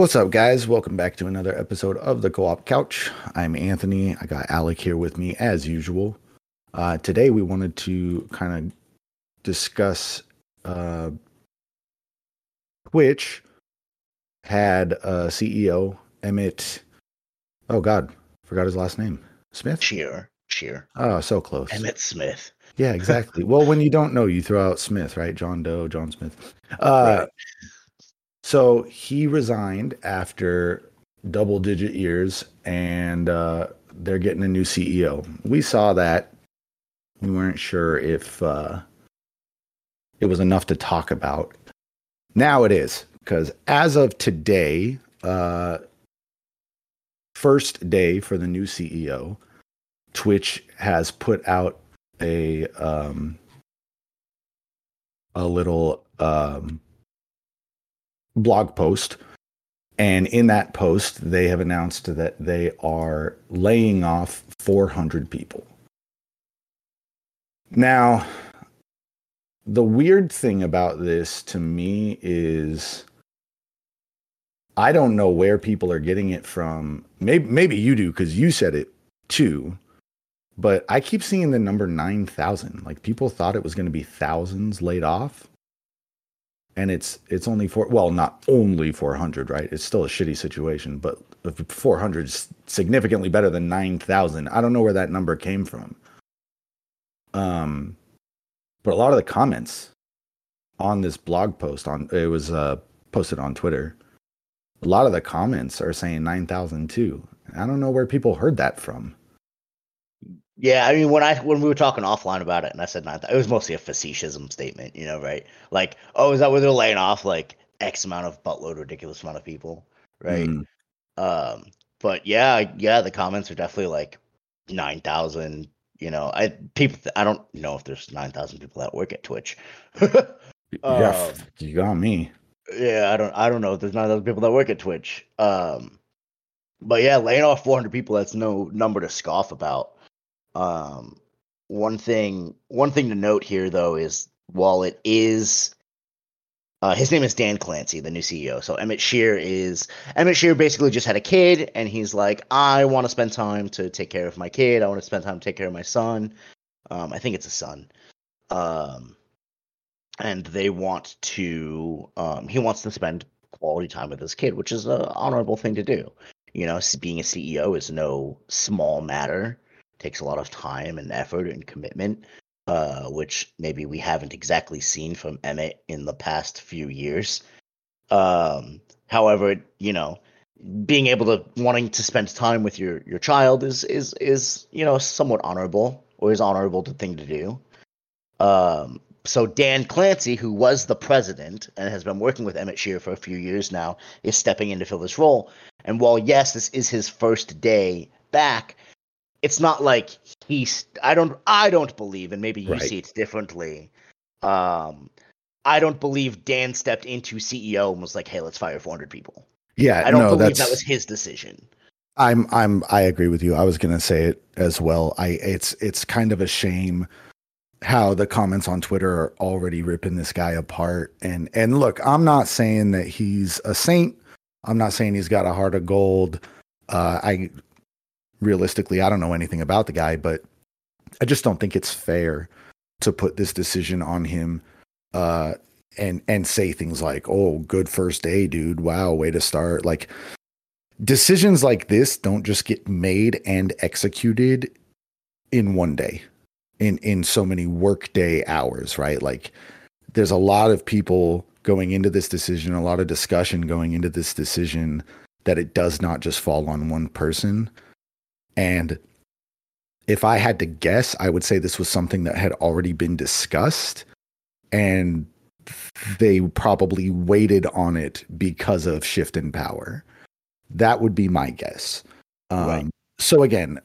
What's up, guys? Welcome back to another episode of the Co op Couch. I'm Anthony. I got Alec here with me as usual. Uh, today, we wanted to kind of discuss uh, Twitch had a CEO, Emmett. Oh, God, forgot his last name. Smith? Shear. Shear. Oh, so close. Emmett Smith. Yeah, exactly. well, when you don't know, you throw out Smith, right? John Doe, John Smith. Uh, Right. So he resigned after double digit years and uh, they're getting a new CEO. We saw that. We weren't sure if uh, it was enough to talk about. Now it is, because as of today, uh, first day for the new CEO, Twitch has put out a um, a little um, blog post. And in that post they have announced that they are laying off 400 people. Now the weird thing about this to me is i don't know where people are getting it from. Maybe maybe you do because you said it too. But i keep seeing the number 9000 like people thought it was going to be thousands laid off and it's it's only for well not only 400 right? It's still a shitty situation but 400 is significantly better than 9000 i don't know where that number came from. Um but a lot of the comments on this blog post on it was uh posted on twitter a lot of the comments are saying 9000 too. I don't know where people heard that from Yeah, I mean when I when we were talking offline about it, and I said not that it was mostly a facetious statement, you know, right? Like, oh, is that where they're laying off like X amount of buttload, ridiculous amount of people, right? Mm, Um, but yeah, yeah, the comments are definitely like nine thousand. You know, I people. I don't know if there's nine thousand people that work at Twitch. yeah Um, you got me Yeah, I don't I don't know if there's of those people that work at Twitch. Um but yeah, laying off 400 people that's no number to scoff about. Um one thing one thing to note here though is while it is uh, his name is Dan Clancy, the new CEO. So Emmett Shear is Emmett Shear basically just had a kid, and he's like, I want to spend time to take care of my kid. I want to spend time to take care of my son. Um, I think it's a son. Um, and they want to um, he wants to spend quality time with his kid which is an honorable thing to do you know being a ceo is no small matter takes a lot of time and effort and commitment uh, which maybe we haven't exactly seen from emmett in the past few years um, however you know being able to wanting to spend time with your your child is is is you know somewhat honorable or is honorable thing to do um, so Dan Clancy, who was the president and has been working with Emmett Shear for a few years now, is stepping in to fill this role. And while yes, this is his first day back, it's not like he's. I don't. I don't believe, and maybe you Right. see it differently. Um, I don't believe Dan stepped into CEO and was like, "Hey, let's fire 400 people." yeah I don't no believe that was his decision. I'm I'm I agree with you. I was gonna say it as well. I it's it's kind of a shame how the comments on Twitter are already ripping this guy apart. And and look, I'm not saying that he's a saint. I'm not saying he's got a heart of gold. Uh, I realistically I don't know anything about the guy, but I just don't think it's fair to put this decision on him uh and and say things like, "Oh, good first day, dude. Wow, way to start." Like decisions like this don't just get made and executed in one day in in so many workday hours right like there's a lot of people going into this decision a lot of discussion going into this decision that it does not just fall on one person and if i had to guess i would say this was something that had already been discussed and they probably waited on it because of shift in power that would be my guess. Um, Right. So again,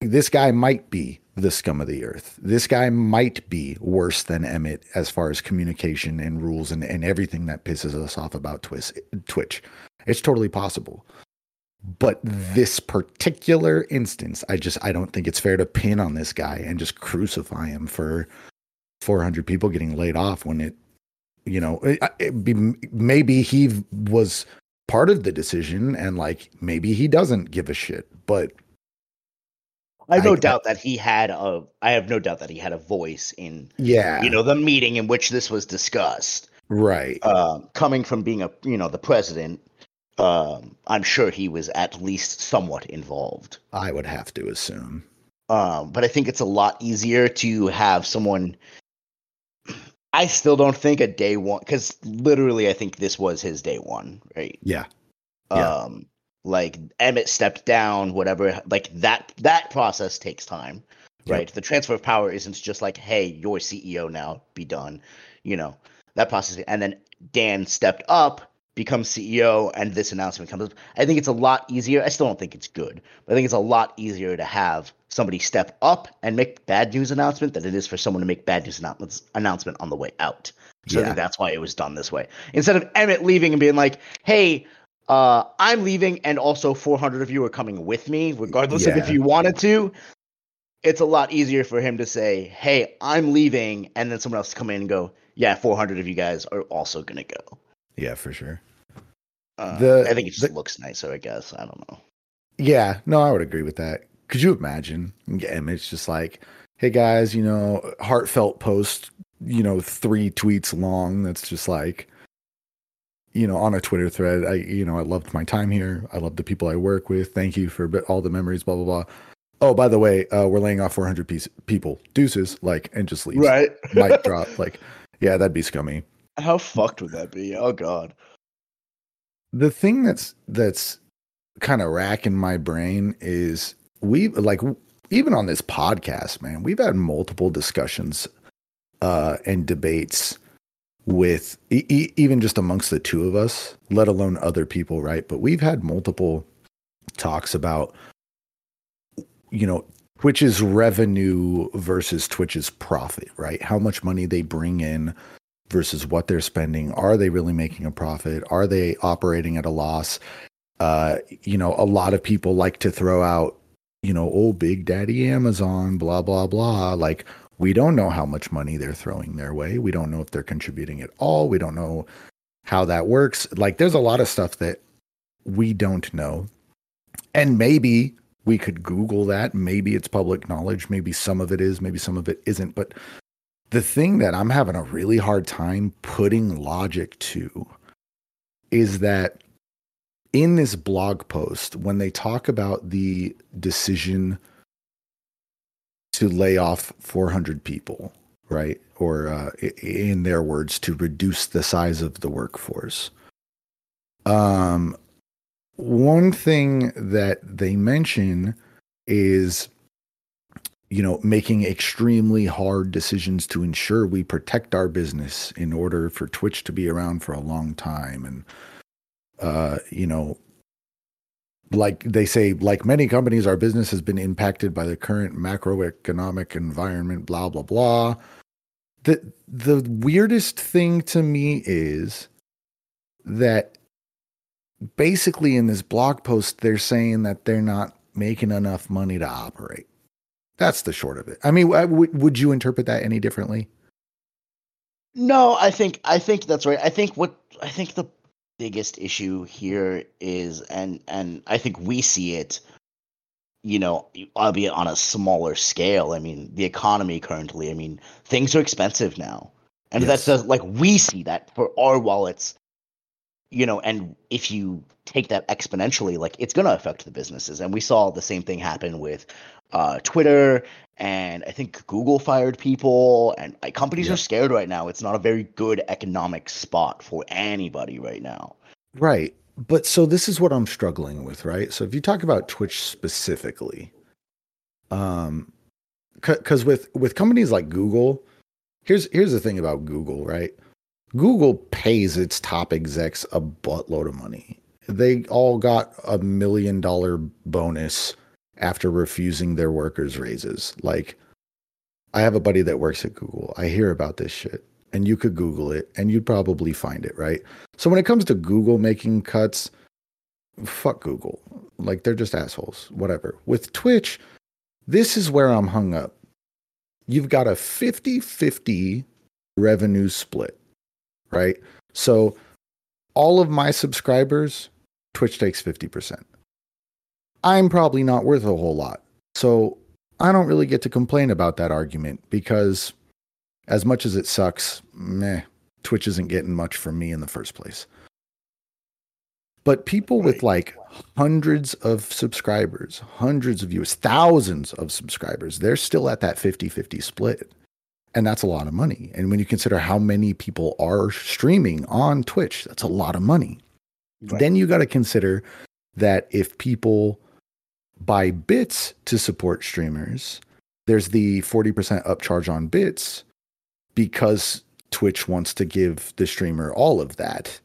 this guy might be the scum of the earth. This guy might be worse than Emmett as far as communication and rules and, and everything that pisses us off about Twitch. Twitch. It's totally possible. But this particular instance, I just I don't think it's fair to pin on this guy and just crucify him for 400 people getting laid off when it, you know, it, it be, maybe he was part of the decision and like maybe he doesn't give a shit but I have no I- doubt that he had a. I have no doubt that he had a voice in yeah you know the meeting in which this was discussed. right Um, coming from being a you know the president, um, I'm sure he was at least somewhat involved. i would have to assume Um, but I think it's a lot easier to have someone. I still don't think a day one because literally I think this was his day one, right? yeah Yeah. Um, like Emmett stepped down, whatever. Like that that process takes time, Yep. right? The transfer of power isn't just like, hey, you're CEO now, be done. You know that process, and then Dan stepped up, becomes CEO, and this announcement comes. up. I think it's a lot easier. I still don't think it's good, but I think it's a lot easier to have somebody step up and make bad news announcement than it is for someone to make bad news announcements announcement on the way out. So I Yeah. think that's why it was done this way. Instead of Emmett leaving and being like, "Hey, uh, I'm leaving, and also 400 of you are coming with me, regardless of if you wanted to." It's a lot easier for him to say, "Hey, I'm leaving," and then someone else to come in and go, "Yeah, 400 of you guys are also gonna go." yeah for sure Uh, The- I think it just the- looks nicer. I guess I don't know. Yeah, no, I would agree with that. Could you imagine? Again, it's just like, hey guys, you know, heartfelt post, you know, three tweets long. That's just like, you know, on a Twitter thread. I, you know, I loved my time here. I love the people I work with. Thank you for all the memories. Blah blah blah. Oh, by the way, uh, we're laying off 400 piece people. Deuces, like, and just leaves. Right? Mic drop. Like, yeah, that'd be scummy. How fucked would that be? Oh god. The thing that's that's kind of racking my brain is we like even on this podcast man we've had multiple discussions uh and debates with e- even just amongst the two of us let alone other people right? But we've had multiple talks about you know twitch's revenue versus twitch's profit right? How much money they bring in versus what they're spending. Are they really making a profit? Are they operating at a loss? Uh, you know, a lot of people like to throw out, you know, oh, Big Daddy Amazon, blah, blah, blah. Like, we don't know how much money they're throwing their way. We don't know if they're contributing at all. We don't know how that works. Like, there's a lot of stuff that we don't know. And maybe we could Google that. Maybe it's public knowledge. Maybe some of it is, maybe some of it isn't. But the thing that I'm having a really hard time putting logic to is that in this blog post, when they talk about the decision to lay off 400 people, right? Or uh, in their words, to reduce the size of the workforce. Um, one thing that they mention is you know, making extremely hard decisions to ensure we protect our business in order for Twitch to be around for a long time. And, uh, you know, like they say, like many companies, our business has been impacted by the current macroeconomic environment, blah, blah, blah. The, the weirdest thing to me is that basically in this blog post, they're saying that they're not making enough money to operate. That's the short of it. I mean, w- would you interpret that any differently? No, I think I think that's right. I think what I think the biggest issue here is and and I think we see it you know, albeit on a smaller scale. I mean, the economy currently, I mean, things are expensive now. And Yes. that's like we see that for our wallets, you know, and if you take that exponentially, like it's going to affect the businesses. And we saw the same thing happen with uh, Twitter and I think Google fired people and like, companies Yeah. are scared right now. It's not a very good economic spot for anybody right now. Right. But so this is what I'm struggling with, right? So if you talk about Twitch specifically, um, because with with companies like Google, here's here's the thing about Google, right? Google pays its top execs a buttload of money. They all got a million dollar bonus after refusing their workers' raises. Like, I have a buddy that works at Google. I hear about this shit, and you could Google it, and you'd probably find it, right? So when it comes to Google making cuts, fuck Google. Like they're just assholes. Whatever. With Twitch, this is where I'm hung up. You've got a 50-50 revenue split, right? So all of my subscribers Twitch takes 50%. I'm probably not worth a whole lot. So I don't really get to complain about that argument because as much as it sucks, meh, Twitch isn't getting much from me in the first place. But people with like hundreds of subscribers, hundreds of viewers, thousands of subscribers, they're still at that 50 50 split. And that's a lot of money. And when you consider how many people are streaming on Twitch, that's a lot of money. Right. Then you got to consider that if people buy bits to support streamers, there's the 40% upcharge on bits because Twitch wants to give the streamer all of that,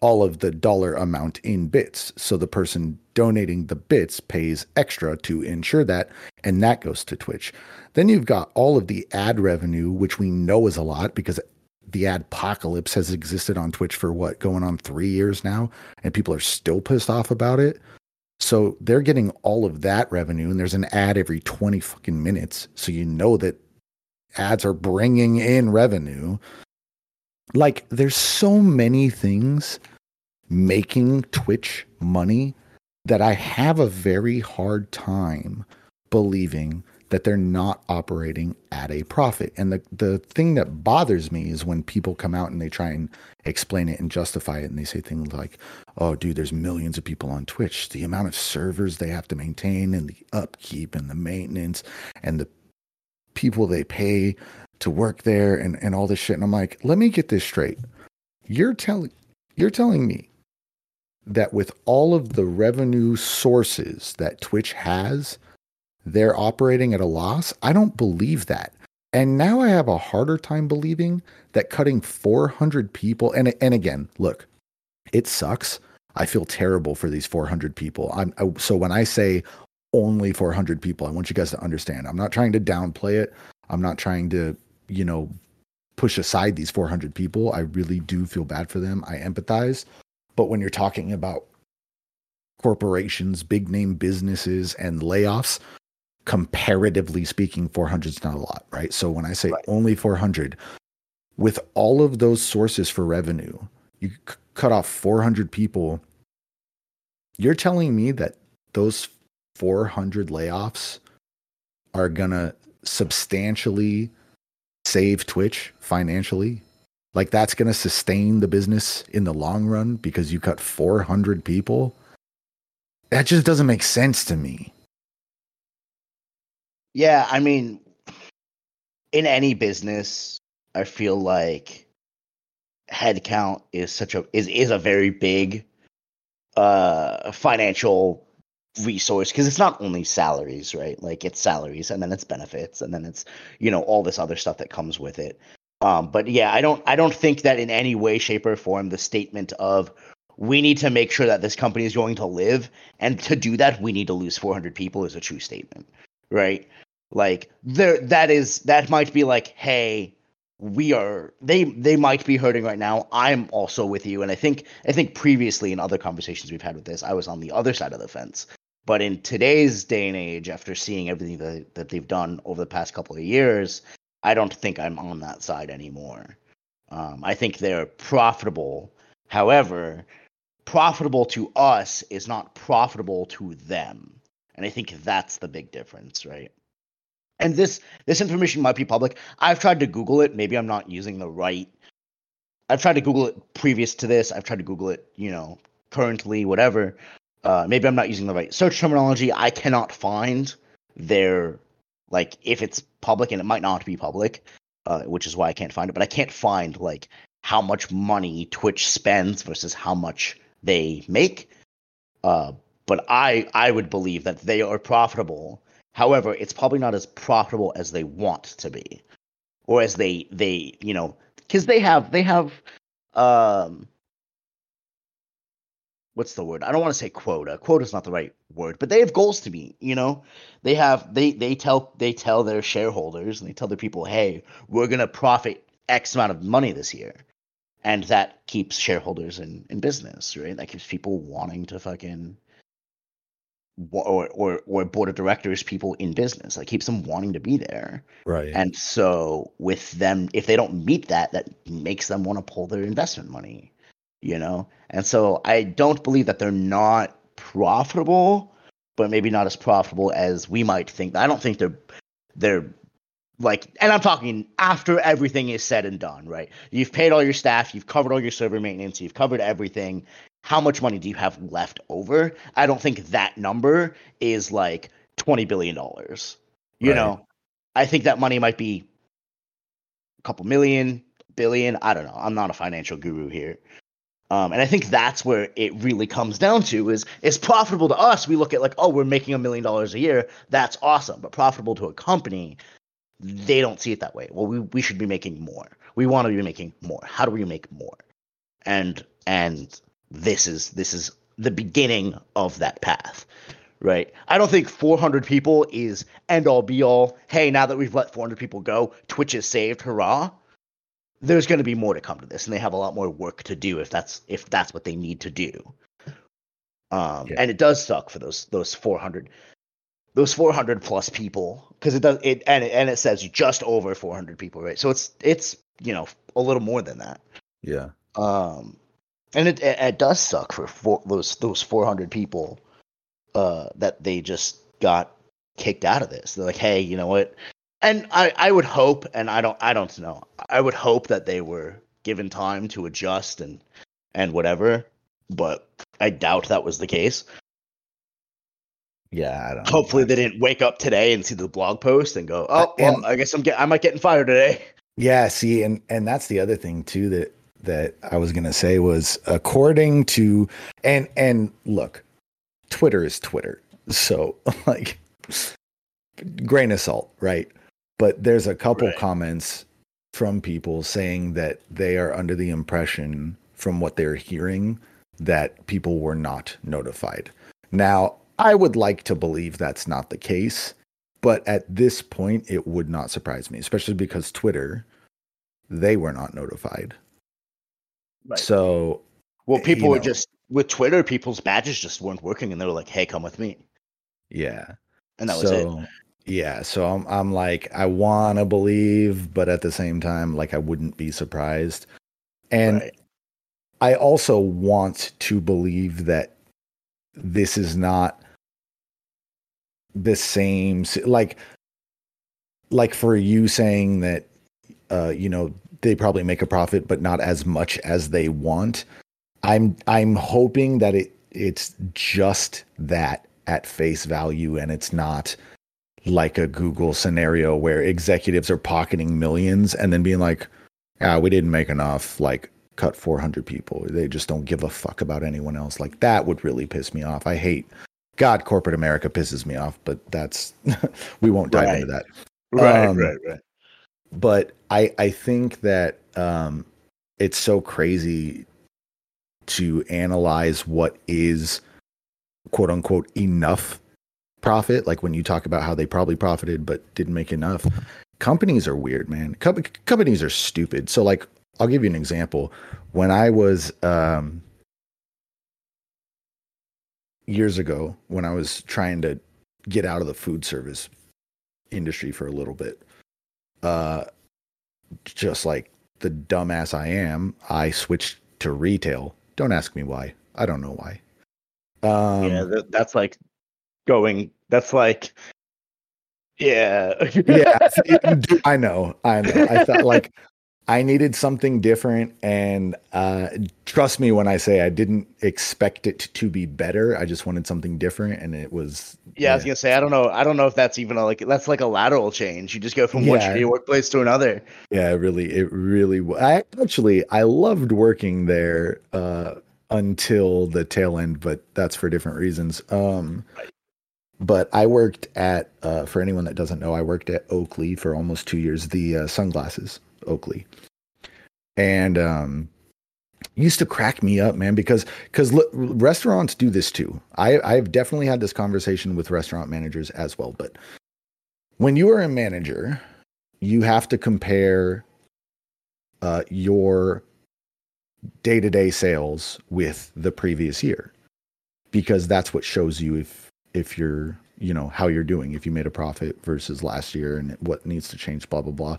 all of the dollar amount in bits. So the person donating the bits pays extra to ensure that, and that goes to Twitch. Then you've got all of the ad revenue, which we know is a lot because the ad apocalypse has existed on Twitch for what, going on three years now, and people are still pissed off about it. So they're getting all of that revenue, and there's an ad every 20 fucking minutes. So you know that ads are bringing in revenue. Like, there's so many things making Twitch money that I have a very hard time believing that they're not operating at a profit. And the, the thing that bothers me is when people come out and they try and explain it and justify it and they say things like, oh, dude, there's millions of people on Twitch. The amount of servers they have to maintain and the upkeep and the maintenance and the people they pay to work there and, and all this shit. And I'm like, let me get this straight. You're telling you're telling me that with all of the revenue sources that Twitch has, they're operating at a loss. I don't believe that. And now I have a harder time believing that cutting 400 people and and again, look, it sucks. I feel terrible for these 400 people. I'm I, so when I say only 400 people, I want you guys to understand. I'm not trying to downplay it. I'm not trying to, you know, push aside these 400 people. I really do feel bad for them. I empathize. But when you're talking about corporations, big name businesses, and layoffs, comparatively speaking, 400 is not a lot, right? So when I say right. only 400, with all of those sources for revenue, you c- cut off 400 people. You're telling me that those 400 layoffs are going to substantially save Twitch financially? Like that's going to sustain the business in the long run because you cut 400 people? That just doesn't make sense to me. Yeah, I mean, in any business, I feel like headcount is such a is is a very big uh financial resource because it's not only salaries, right? Like it's salaries and then it's benefits and then it's you know all this other stuff that comes with it. Um, but yeah, I don't I don't think that in any way, shape, or form the statement of we need to make sure that this company is going to live, and to do that, we need to lose 400 people is a true statement, right? Like there, that is that might be like, hey, we are they they might be hurting right now. I'm also with you, and I think I think previously in other conversations we've had with this, I was on the other side of the fence. But in today's day and age, after seeing everything that, that they've done over the past couple of years, I don't think I'm on that side anymore. Um, I think they're profitable. However, profitable to us is not profitable to them. And I think that's the big difference, right? And this this information might be public. I've tried to Google it. Maybe I'm not using the right. I've tried to Google it previous to this. I've tried to Google it, you know, currently, whatever. Uh, maybe I'm not using the right search terminology. I cannot find their like if it's public, and it might not be public, uh, which is why I can't find it. But I can't find like how much money Twitch spends versus how much they make. Uh, but I I would believe that they are profitable However, it's probably not as profitable as they want to be, or as they they you know because they have they have um what's the word? I don't want to say quota. Quota is not the right word, but they have goals to meet. You know, they have they they tell they tell their shareholders and they tell their people, hey, we're gonna profit X amount of money this year, and that keeps shareholders in in business, right? That keeps people wanting to fucking or or or board of directors people in business like keeps them wanting to be there right and so with them if they don't meet that that makes them want to pull their investment money you know? And so I don't believe that they're not profitable, but maybe not as profitable as we might think. I don't think they're they're like and I'm talking after everything is said and done, right? You've paid all your staff, you've covered all your server maintenance, you've covered everything. How much money do you have left over? I don't think that number is like 20 billion dollars. You right. know, I think that money might be a couple million, billion, I don't know. I'm not a financial guru here. Um, and I think that's where it really comes down to is it's profitable to us. We look at like, oh, we're making a million dollars a year. That's awesome. But profitable to a company, they don't see it that way. Well, we, we should be making more. We want to be making more. How do we make more? And and this is this is the beginning of that path. Right. I don't think 400 people is end all be all. Hey, now that we've let 400 people go, Twitch is saved. Hurrah there's going to be more to come to this, and they have a lot more work to do if that's if that's what they need to do. Um, yeah. and it does suck for those those 400 those 400 plus people because it does it and it, and it says just over 400 people, right? So it's it's you know a little more than that. Yeah. Um, and it it, it does suck for four, those those 400 people uh that they just got kicked out of this. They're like, hey, you know what? and I, I would hope, and I don't I don't know. I would hope that they were given time to adjust and and whatever, but I doubt that was the case. Yeah, Hopefully, they didn't wake up today and see the blog post and go, "Oh, well, and, I guess I'm get I might getting fired today." Yeah, see, and and that's the other thing too that that I was gonna say was according to and and look, Twitter is Twitter, so like grain of salt, right? But there's a couple right. comments from people saying that they are under the impression from what they're hearing that people were not notified. Now, I would like to believe that's not the case, but at this point, it would not surprise me, especially because Twitter, they were not notified. Right. So, well, people were know, just with Twitter, people's badges just weren't working, and they were like, "Hey, come with me." Yeah, and that was it yeah so i'm, I'm like i want to believe but at the same time like i wouldn't be surprised and right. i also want to believe that this is not the same like like for you saying that uh you know they probably make a profit but not as much as they want i'm i'm hoping that it it's just that at face value and it's not like a Google scenario where executives are pocketing millions and then being like, "Ah, we didn't make enough." Like, cut 400 people. They just don't give a fuck about anyone else. Like that would really piss me off. I hate God, corporate America pisses me off, but that's we won't dive right. into that. Right, um, right, right. But I I think that um it's so crazy to analyze what is quote unquote enough profit, like when you talk about how they probably profited but didn't make enough, companies are weird, man. Com- companies are stupid. So, like, I'll give you an example. When I was um, years ago, when I was trying to get out of the food service industry for a little bit, uh, just like the dumbass I am, I switched to retail. Don't ask me why. I don't know why. Um, yeah, that's like going. That's like, yeah, yeah. I know, I know. I thought like I needed something different, and uh, trust me when I say I didn't expect it to be better. I just wanted something different, and it was. Yeah, yeah. I was gonna say I don't know. I don't know if that's even a, like that's like a lateral change. You just go from yeah. one workplace to another. Yeah, really, it really. I actually I loved working there uh, until the tail end, but that's for different reasons. Um, right but I worked at, uh, for anyone that doesn't know, I worked at Oakley for almost two years, the uh, sunglasses, Oakley. And um, used to crack me up, man, because because l- restaurants do this too. I, I've definitely had this conversation with restaurant managers as well. But when you are a manager, you have to compare uh, your day to day sales with the previous year because that's what shows you if if you're you know how you're doing if you made a profit versus last year and what needs to change blah blah blah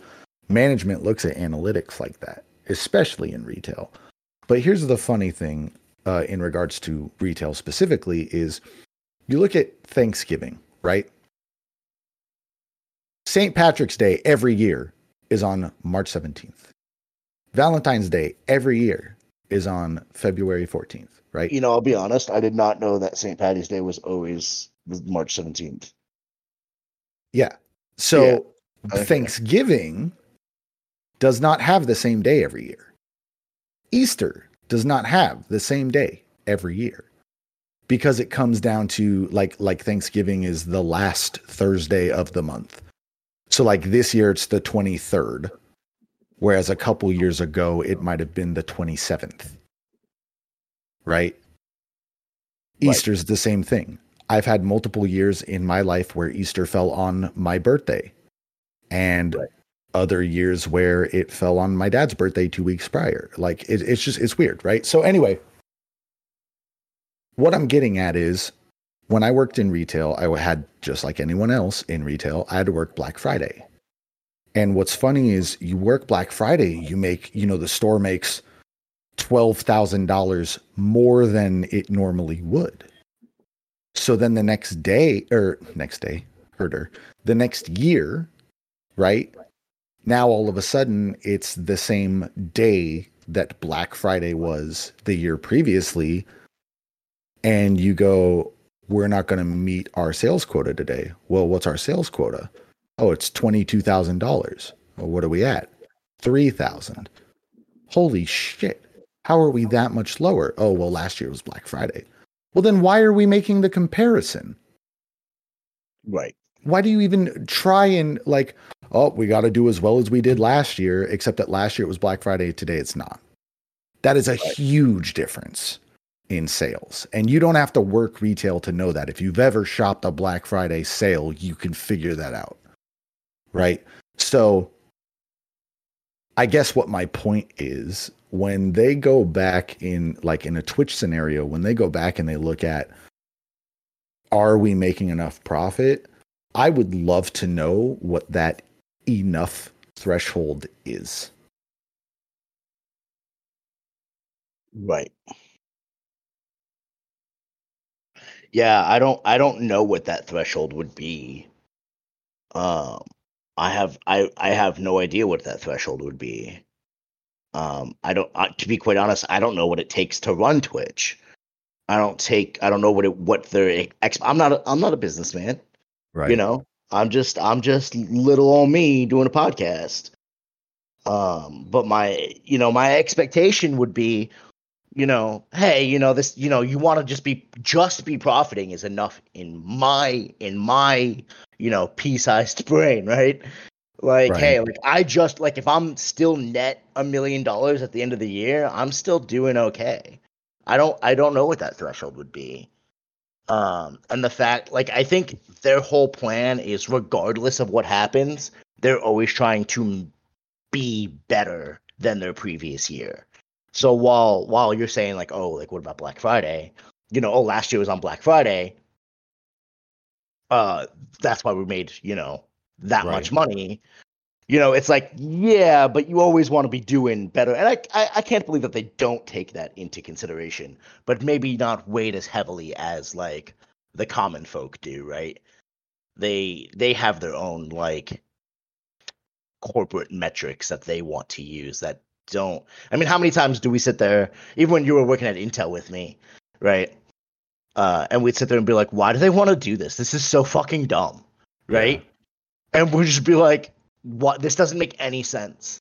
management looks at analytics like that especially in retail But here's the funny thing uh, in regards to retail specifically is you look at Thanksgiving, right? St. Patrick's Day every year is on March 17th. Valentine's Day every year is on February 14th, right? You know, I'll be honest, I did not know that St. Patty's Day was always March 17th. Yeah. So yeah. Okay. Thanksgiving does not have the same day every year. Easter does not have the same day every year because it comes down to like like Thanksgiving is the last Thursday of the month. So like this year it's the 23rd whereas a couple years ago it might have been the 27th. Right? right? Easter's the same thing. I've had multiple years in my life where Easter fell on my birthday and right. Other years where it fell on my dad's birthday two weeks prior. Like it, it's just it's weird, right? So anyway, what I'm getting at is when I worked in retail, I had just like anyone else in retail, I had to work Black Friday. And what's funny is you work Black Friday, you make, you know, the store makes $12,000 more than it normally would. So then the next day or next day, herder, the next year, right? Now all of a sudden it's the same day that Black Friday was the year previously. And you go, we're not going to meet our sales quota today. Well, what's our sales quota? Oh, it's $22,000. Well, what are we at? 3,000. Holy shit. How are we that much lower? Oh, well, last year was Black Friday. Well, then why are we making the comparison? Right. Why do you even try and like, oh, we got to do as well as we did last year, except that last year it was Black Friday, today it's not. That is a huge difference in sales. And you don't have to work retail to know that. If you've ever shopped a Black Friday sale, you can figure that out. Right? So I guess what my point is when they go back in like in a Twitch scenario, when they go back and they look at are we making enough profit? I would love to know what that enough threshold is. Right. Yeah, I don't I don't know what that threshold would be. Um I have I I have no idea what that threshold would be. Um, I don't. Uh, to be quite honest, I don't know what it takes to run Twitch. I don't take. I don't know what it what their. Ex- I'm not. A, I'm not a businessman. Right. You know. I'm just. I'm just little old me doing a podcast. Um, but my, you know, my expectation would be, you know, hey, you know, this, you know, you want to just be just be profiting is enough in my in my, you know, pea-sized brain, right? Like, right. hey, like I just like if I'm still net a million dollars at the end of the year, I'm still doing okay. I don't I don't know what that threshold would be. Um and the fact like I think their whole plan is regardless of what happens, they're always trying to be better than their previous year. So while while you're saying like, oh, like what about Black Friday? You know, oh, last year was on Black Friday. Uh, that's why we made you know that right. much money you know it's like yeah but you always want to be doing better. And I, I, I can't believe that they don't take that into consideration but maybe not weight as heavily as like the common folk do right? They they have their own like corporate metrics that they want to use that don't i mean how many times do we sit there even when you were working at intel with me right? Uh and we'd sit there and be like why do they want to do this? This is so fucking dumb right? Yeah and we'll just be like, "What? This doesn't make any sense."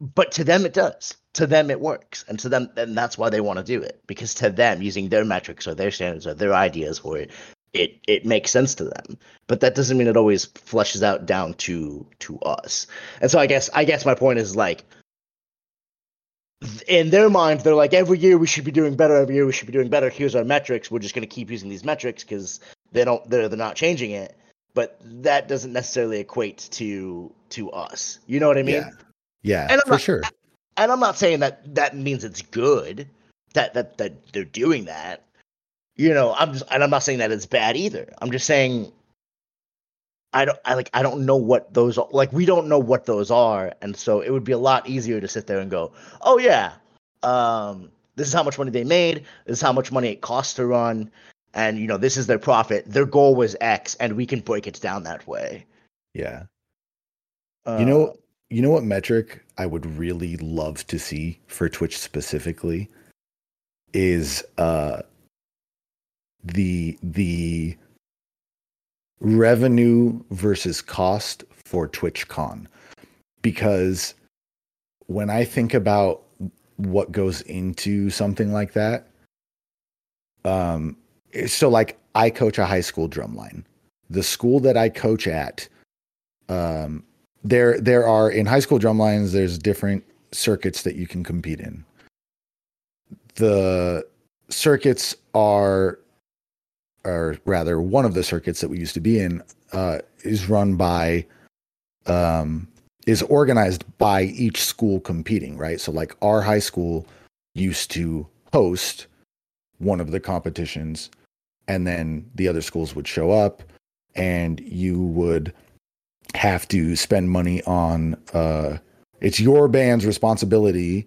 But to them, it does. To them, it works, and to them, and that's why they want to do it because to them, using their metrics or their standards or their ideas for it, it it makes sense to them. But that doesn't mean it always flushes out down to to us. And so I guess I guess my point is like in their mind, they're like, every year we should be doing better. Every year we should be doing better. Here's our metrics. We're just going to keep using these metrics because they don't. They're they're not changing it but that doesn't necessarily equate to to us. You know what I mean? Yeah, yeah and for not, sure. And I'm not saying that that means it's good that that that they're doing that. You know, I'm just, and I'm not saying that it's bad either. I'm just saying I don't I like I don't know what those are like we don't know what those are and so it would be a lot easier to sit there and go, "Oh yeah, Um, this is how much money they made. This is how much money it costs to run, and you know this is their profit. Their goal was X, and we can break it down that way. Yeah. Uh, You know, you know what metric I would really love to see for Twitch specifically is uh the the revenue versus cost for TwitchCon because when I think about what goes into something like that um so like I coach a high school drumline. The school that I coach at um there there are in high school drum lines there's different circuits that you can compete in the circuits are or rather one of the circuits that we used to be in uh, is run by um, is organized by each school competing right so like our high school used to host one of the competitions and then the other schools would show up and you would have to spend money on uh it's your band's responsibility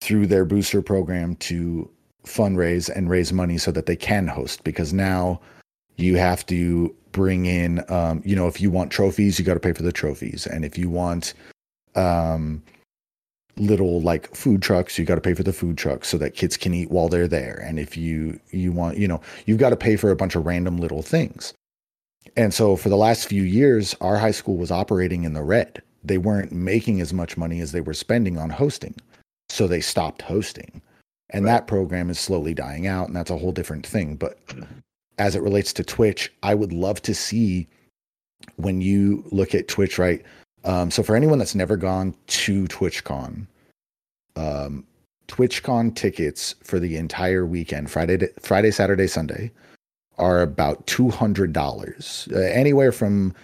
through their booster program to fundraise and raise money so that they can host because now you have to bring in um you know if you want trophies you got to pay for the trophies. And if you want um little like food trucks you got to pay for the food trucks so that kids can eat while they're there and if you you want you know you've got to pay for a bunch of random little things and so for the last few years, our high school was operating in the red. They weren't making as much money as they were spending on hosting. So they stopped hosting. And Right. that program is slowly dying out. And that's a whole different thing. But as it relates to Twitch, I would love to see when you look at Twitch, right? Um, so for anyone that's never gone to TwitchCon, um, TwitchCon tickets for the entire weekend, Friday, to, Friday, Saturday, Sunday, are about two hundred dollars. Uh, anywhere from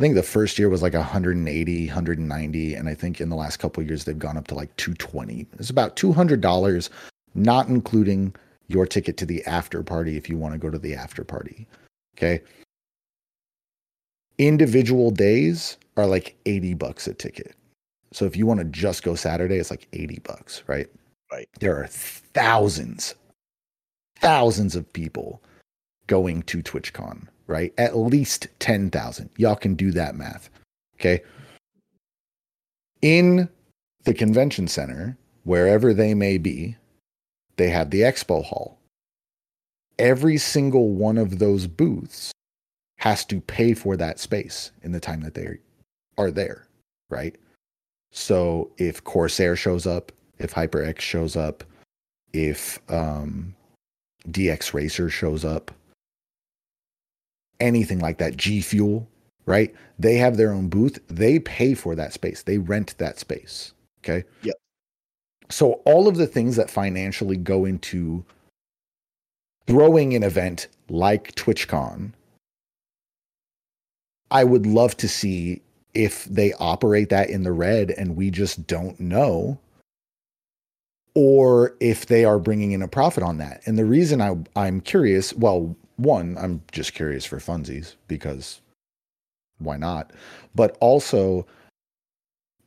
I think the first year was like 180, 190, and I think in the last couple years they've gone up to like 220. It's about two hundred dollars, not including your ticket to the after party if you want to go to the after party. Okay. Individual days are like 80 bucks a ticket. So if you want to just go Saturday, it's like 80 bucks, right? Right. There are thousands, thousands of people going to TwitchCon, right? At least 10,000. Y'all can do that math. Okay. In the convention center, wherever they may be, they have the expo hall. Every single one of those booths has to pay for that space in the time that they are there, right? So if Corsair shows up, if HyperX shows up, if um, DX Racer shows up, anything like that, G Fuel, right? They have their own booth. They pay for that space. They rent that space. Okay. Yep. So all of the things that financially go into throwing an event like TwitchCon, I would love to see if they operate that in the red and we just don't know or if they are bringing in a profit on that. And the reason I, I'm curious, well, one, I'm just curious for funsies because why not? But also,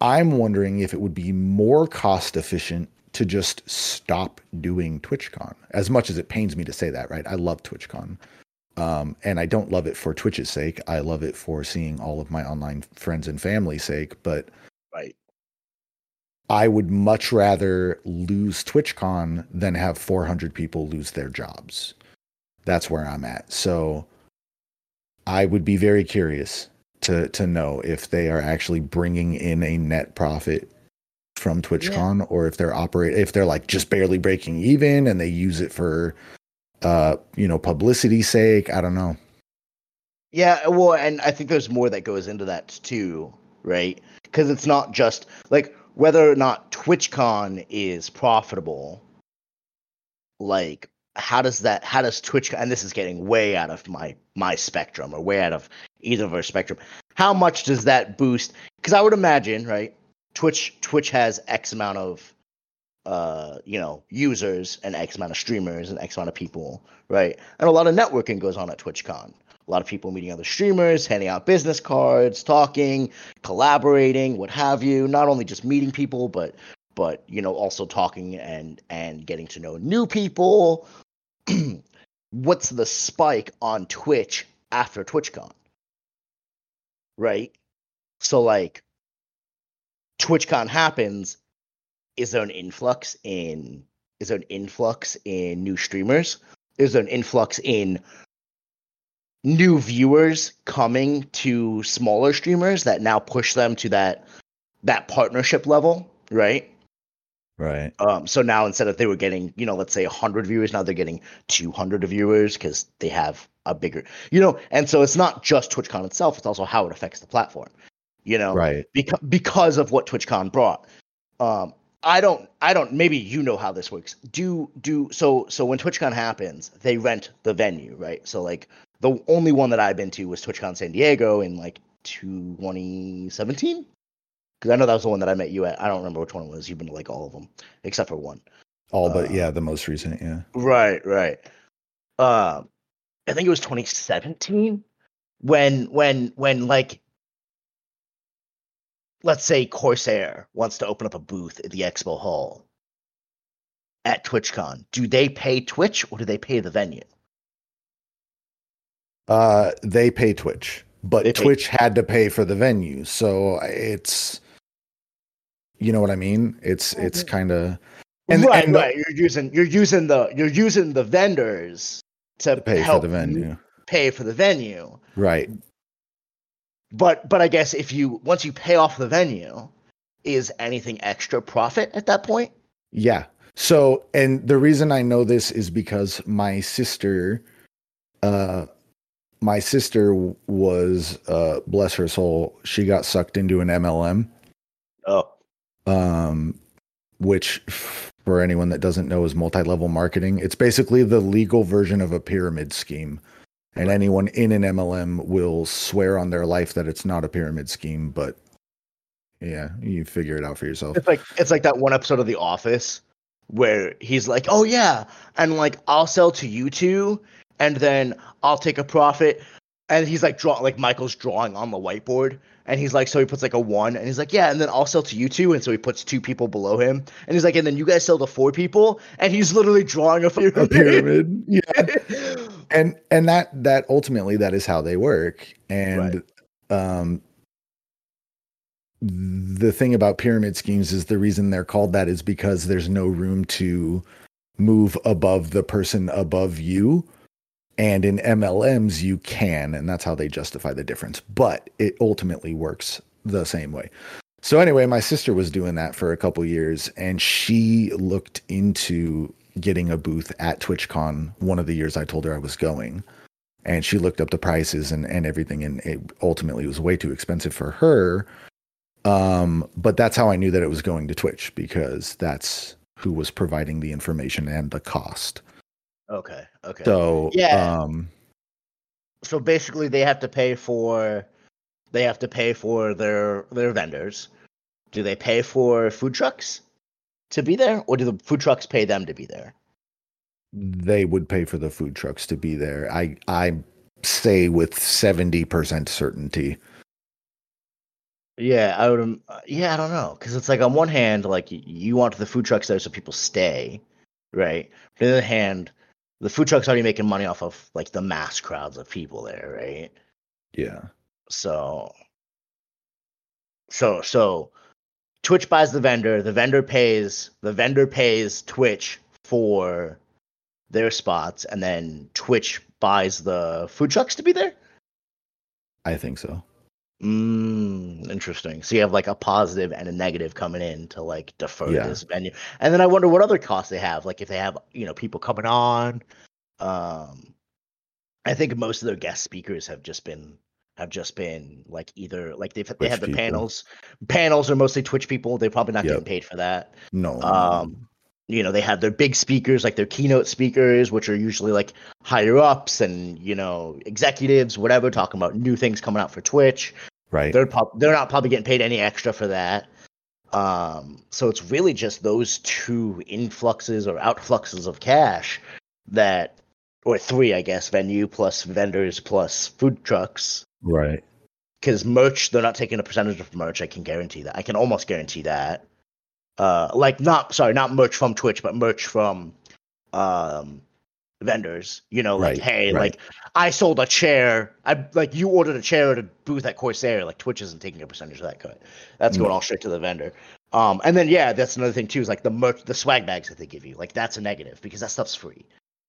I'm wondering if it would be more cost efficient to just stop doing TwitchCon. As much as it pains me to say that, right? I love TwitchCon. Um, and I don't love it for Twitch's sake. I love it for seeing all of my online friends and family's sake. But Right. I would much rather lose TwitchCon than have 400 people lose their jobs. That's where I'm at. So I would be very curious to to know if they are actually bringing in a net profit from TwitchCon or if they're operate if they're like just barely breaking even and they use it for uh you know publicity sake. I don't know. Yeah, well, and I think there's more that goes into that too, right? Because it's not just like whether or not TwitchCon is profitable. Like, how does that? How does Twitch? And this is getting way out of my my spectrum, or way out of either of our spectrum. How much does that boost? Because I would imagine, right? Twitch Twitch has X amount of uh you know users and x amount of streamers and x amount of people right? And a lot of networking goes on at twitchcon. A lot of people meeting other streamers handing out business cards talking collaborating what have you. Not only just meeting people but but you know also talking and and getting to know new people. What's the spike on twitch after twitchcon? Right? So like twitchcon happens is there an influx in is there an influx in new streamers is there an influx in new viewers coming to smaller streamers that now push them to that that partnership level right Right. um, so now instead of they were getting, you know, let's say 100 viewers, now they're getting 200 viewers because they have a bigger, you know, and so it's not just TwitchCon itself; it's also how it affects the platform, you know, Right. because because of what TwitchCon brought. Um, I don't, I don't. Maybe you know how this works. Do do so so when TwitchCon happens, they rent the venue, right? So like the only one that I've been to was TwitchCon San Diego in like 2017 because I know that was the one that I met you at. I don't remember which one it was. You've been to like all of them except for one. All but Uh, yeah, the most recent. Yeah. Right, right. Um, I think it was 2017 when when when like let's say Corsair wants to open up a booth at the expo hall at TwitchCon. Do they pay Twitch or do they pay the venue? Uh, they pay Twitch, but They pay- Twitch had to pay for the venue, so it's, you know what I mean. It's it's kind of And- right, and the- right. You're using you're using the you're using the vendors to, to pay for the venue, pay for the venue. right? But but I guess if you once you pay off the venue, is anything extra profit at that point? Yeah. So, and the reason I know this is because my sister, uh, my sister was, uh, bless her soul, she got sucked into an MLM, Oh, um, which for anyone that doesn't know is multi-level marketing. It's basically the legal version of a pyramid scheme. And anyone in an MLM will swear on their life that it's not a pyramid scheme, but yeah, you figure it out for yourself. it's like it's like that one episode of The Office where he's like, "Oh yeah," and like I'll sell to you two, and then I'll take a profit. And he's like draw like Michael's drawing on the whiteboard, and he's like, so he puts like a one, and he's like, yeah, and then I'll sell to you two, and so he puts two people below him, and he's like, and then you guys sell to four people, and he's literally drawing a pyramid. A pyramid. Yeah. and and that that ultimately that is how they work and um the thing about pyramid schemes is the reason they're called that is because there's no room to move above the person above you and in MLMs you can and that's how they justify the difference but it ultimately works the same way so anyway my sister was doing that for a couple years and she looked into getting a booth at TwitchCon one of the years I told her I was going. And she looked up the prices and, and everything, and it ultimately was way too expensive for her. Um, but that's how I knew that it was going to Twitch because that's who was providing the information and the cost. Okay, okay. So Yeah. um so basically they have to pay for they have to pay for their their vendors do they pay for food trucks to be there or do the food trucks pay them to be there they would pay for the food trucks to be there. I I say with seventy percent certainty. yeah i would um, uh, yeah i don't know because it's like on one hand like you want the food trucks there so people stay right on the other hand the food trucks already making money off of like the mass crowds of people there right Yeah. So, so, so, Twitch buys the vendor. The vendor pays. The vendor pays Twitch for their spots, and then Twitch buys the food trucks to be there. I think so. Mm, interesting. So you have like a positive and a negative coming in to like defer Yeah. this venue, and then I wonder what other costs they have. Like if they have you know people coming on. Um, I think most of their guest speakers have just been have just been like either like they've they have the people. panels. Panels are mostly Twitch people. They're probably not Yep. getting paid for that. No. Um, you know they have their big speakers like their keynote speakers which are usually like higher ups and you know executives whatever talking about new things coming out for twitch right. they're prob- they're not probably getting paid any extra for that um so it's really just those two influxes or outfluxes of cash that or three i guess venue plus vendors plus food trucks Right. because merch they're not taking a percentage of merch i can guarantee that i can almost guarantee that Uh, like not sorry, not merch from Twitch, but merch from um vendors. You know, like Right, hey, right. like I sold a chair. I like you ordered a chair at a booth at Corsair. Like Twitch isn't taking a percentage of that cut. That's going No. all straight to the vendor. Um, and then yeah, that's another thing too. Is like the merch, the swag bags that they give you. Like that's a negative because that stuff's free.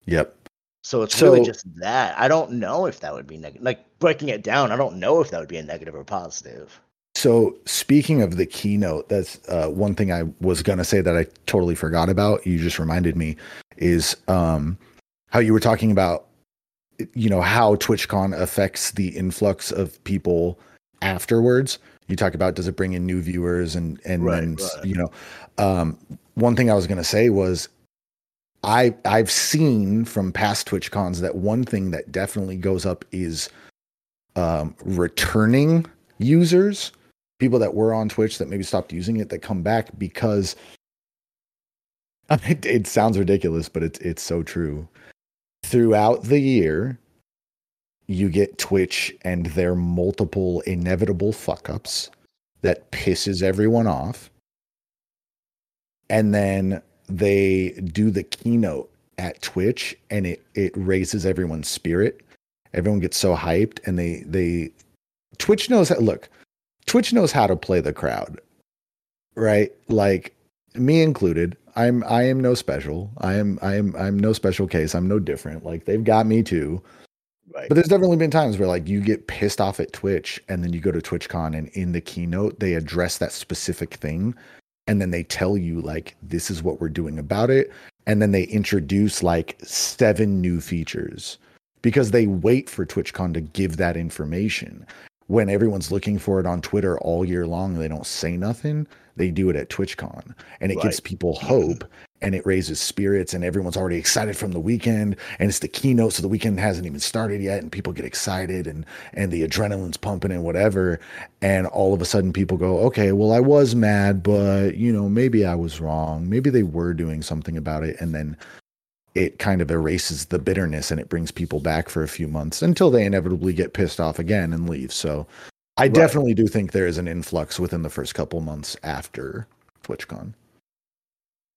Yep. So it's really just that. I don't know if that would be negative. Like breaking it down, I don't know if that would be a negative or positive. So speaking of the keynote, that's uh, one thing I was gonna say that I totally forgot about. You just reminded me is um, how you were talking about, you know, how TwitchCon affects the influx of people afterwards. You talk about does it bring in new viewers and and Right, then right. you know, um, one thing I was gonna say was. I I've seen from past TwitchCons that one thing that definitely goes up is um, returning users people that were on Twitch that maybe stopped using it that come back because it, it sounds ridiculous, but it's it's so true. Throughout the year, you get Twitch and their multiple inevitable fuck ups that pisses everyone off. And then they do the keynote at Twitch and it it raises everyone's spirit. Everyone gets so hyped and they they Twitch knows how look, Twitch knows how to play the crowd. Right? Like me included. I'm I am no special. I am I am I'm no special case. I'm no different. Like they've got me too. Right. But there's definitely been times where like you get pissed off at Twitch and then you go to TwitchCon and in the keynote they address that specific thing and then they tell you like this is what we're doing about it and then they introduce like seven new features because they wait for TwitchCon to give that information. When everyone's looking for it on Twitter all year long and they don't say nothing, they do it at TwitchCon and it gives people hope and it raises spirits and everyone's already excited from the weekend and it's the keynote so the weekend hasn't even started yet and people get excited and and the adrenaline's pumping and whatever and all of a sudden people go okay well I was mad but you know maybe I was wrong. Maybe they were doing something about it and then it kind of erases the bitterness and it brings people back for a few months until they inevitably get pissed off again and leave. So I Right. definitely do think there is an influx within the first couple months after TwitchCon.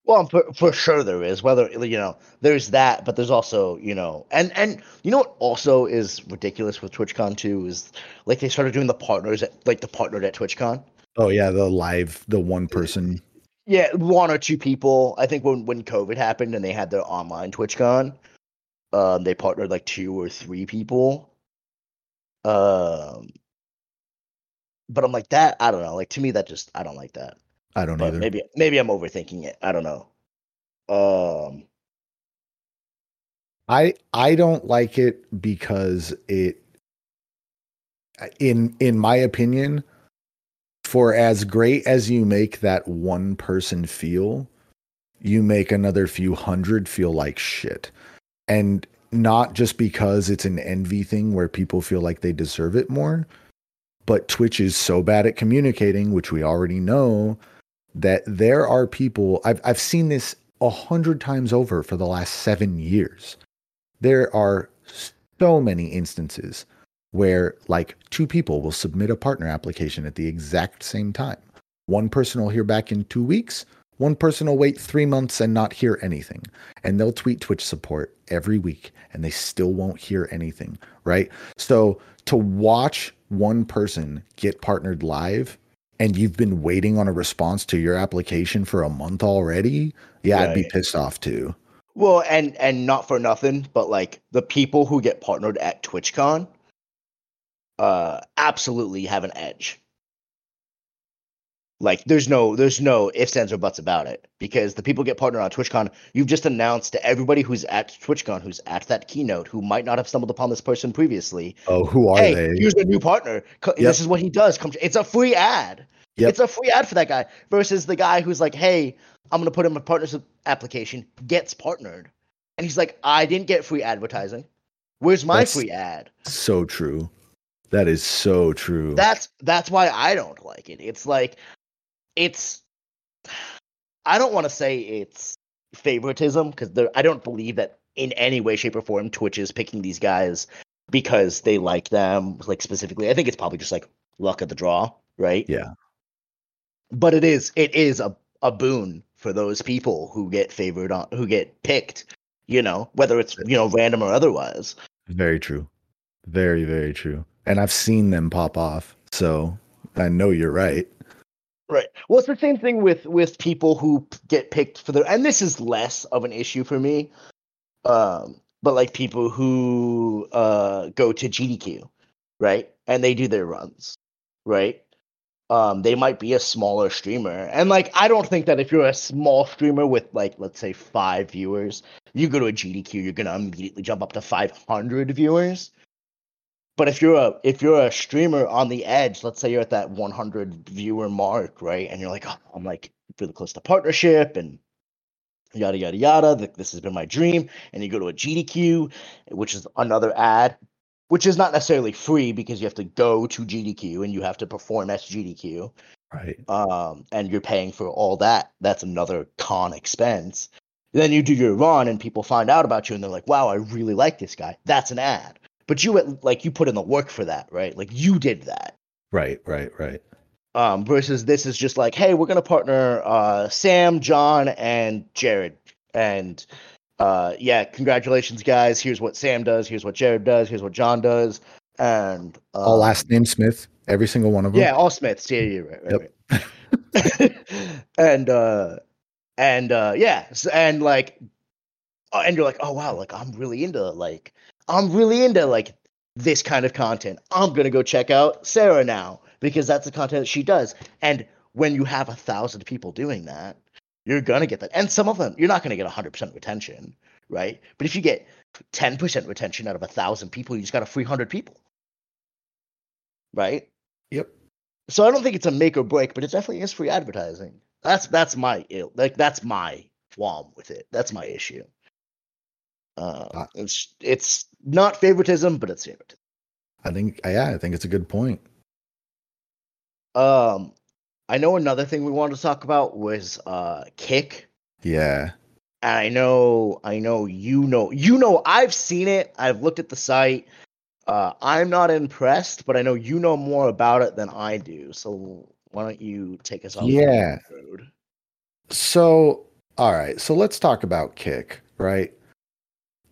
Well, for, for sure there is. Whether you know, there's that, but there's also you know, and and you know what also is ridiculous with TwitchCon too is like they started doing the partners at like the partnered at TwitchCon. Oh yeah, the live, the one person. Yeah, one or two people. I think when when COVID happened and they had their online TwitchCon, um, they partnered like two or three people. Um, but I'm like that. I don't know. Like to me, that just I don't like that. I don't But either. maybe maybe I'm overthinking it. I don't know. Um, I I don't like it because it in in my opinion for as great as you make that one person feel you make another few hundred feel like shit and not just because it's an envy thing where people feel like they deserve it more but Twitch is so bad at communicating which we already know that there are people I've I've seen this a hundred times over for the last seven years there are so many instances where like two people will submit a partner application at the exact same time. One person will hear back in two weeks. One person will wait three months and not hear anything. And they'll tweet Twitch support every week and they still won't hear anything. Right. So to watch one person get partnered live and you've been waiting on a response to your application for a month already, yeah, I'd be pissed off too. well, and and not for nothing, but like the people who get partnered at TwitchCon, uh, absolutely have an edge. Like there's no there's no ifs ands or buts about it because the people get partnered on TwitchCon. You've just announced to everybody who's at TwitchCon, who's at that keynote, who might not have stumbled upon this person previously. Oh, who are hey, they? here's a new partner. Co- Yep. This is what he does. Come, it's a free ad. Yep. It's a free ad for that guy versus the guy who's like, "Hey, I'm gonna put in my partnership application." Gets partnered, and he's like, "I didn't get free advertising. Where's my That's- free ad?" So true. That is so true. That's that's why I don't like it. It's like, it's. I don't want to say it's favoritism because I don't believe that in any way, shape, or form Twitch is picking these guys because they like them, like specifically. I think it's probably just like luck of the draw, right? Yeah. But it is it is a a boon for those people who get favored on who get picked, you know, whether it's you know random or otherwise. Very true. Very, very true. And I've seen them pop off. So I know you're right. Right. Well, it's the same thing with with people who get picked for the, and this is less of an issue for me. Um, but like people who uh go to GDQ, right, and they do their runs, right. Um, they might be a smaller streamer, and like I don't think that if you're a small streamer with like let's say five viewers, you go to a GDQ, you're gonna immediately jump up to five hundred viewers. But if you're a if you're a streamer on the edge, let's say you're at that 100 viewer mark, right? And you're like, oh, I'm like really close to partnership and yada yada yada. This has been my dream. And you go to a GDQ, which is another ad, which is not necessarily free because you have to go to GDQ and you have to perform as GDQ. Right. Um, and you're paying for all that. That's another con expense. Then you do your run and people find out about you and they're like, wow, I really like this guy. That's an ad but you like you put in the work for that, right? Like you did that. Right, right, right. Um, versus this is just like, hey, we're gonna partner uh, Sam, John, and Jared, and uh, yeah, congratulations, guys. Here's what Sam does. Here's what Jared does. Here's what John does, and um, all last name Smith. Every single one of them. Yeah, all Smiths. Yeah, yeah, right, right, yep. right. and uh, and uh, yeah, and like, uh, and you're like, oh wow, like I'm really into like I'm really into like this kind of content. I'm gonna go check out Sarah now because that's the content that she does. And when you have a thousand people doing that, you're gonna get that. And some of them, you're not gonna get 100% retention, right? But if you get 10% retention out of a thousand people, you just got a free hundred people, right? Yep. So I don't think it's a make or break, but it definitely is free advertising. That's that's my like that's my qualm with it. That's my issue. Uh, it's it's not favoritism, but it's favoritism. I think yeah, I think it's a good point. Um, I know another thing we wanted to talk about was uh Kick. Yeah. And I know, I know, you know, you know, I've seen it. I've looked at the site. Uh, I'm not impressed, but I know you know more about it than I do. So why don't you take us on? Yeah. So, all right. So let's talk about Kick, right?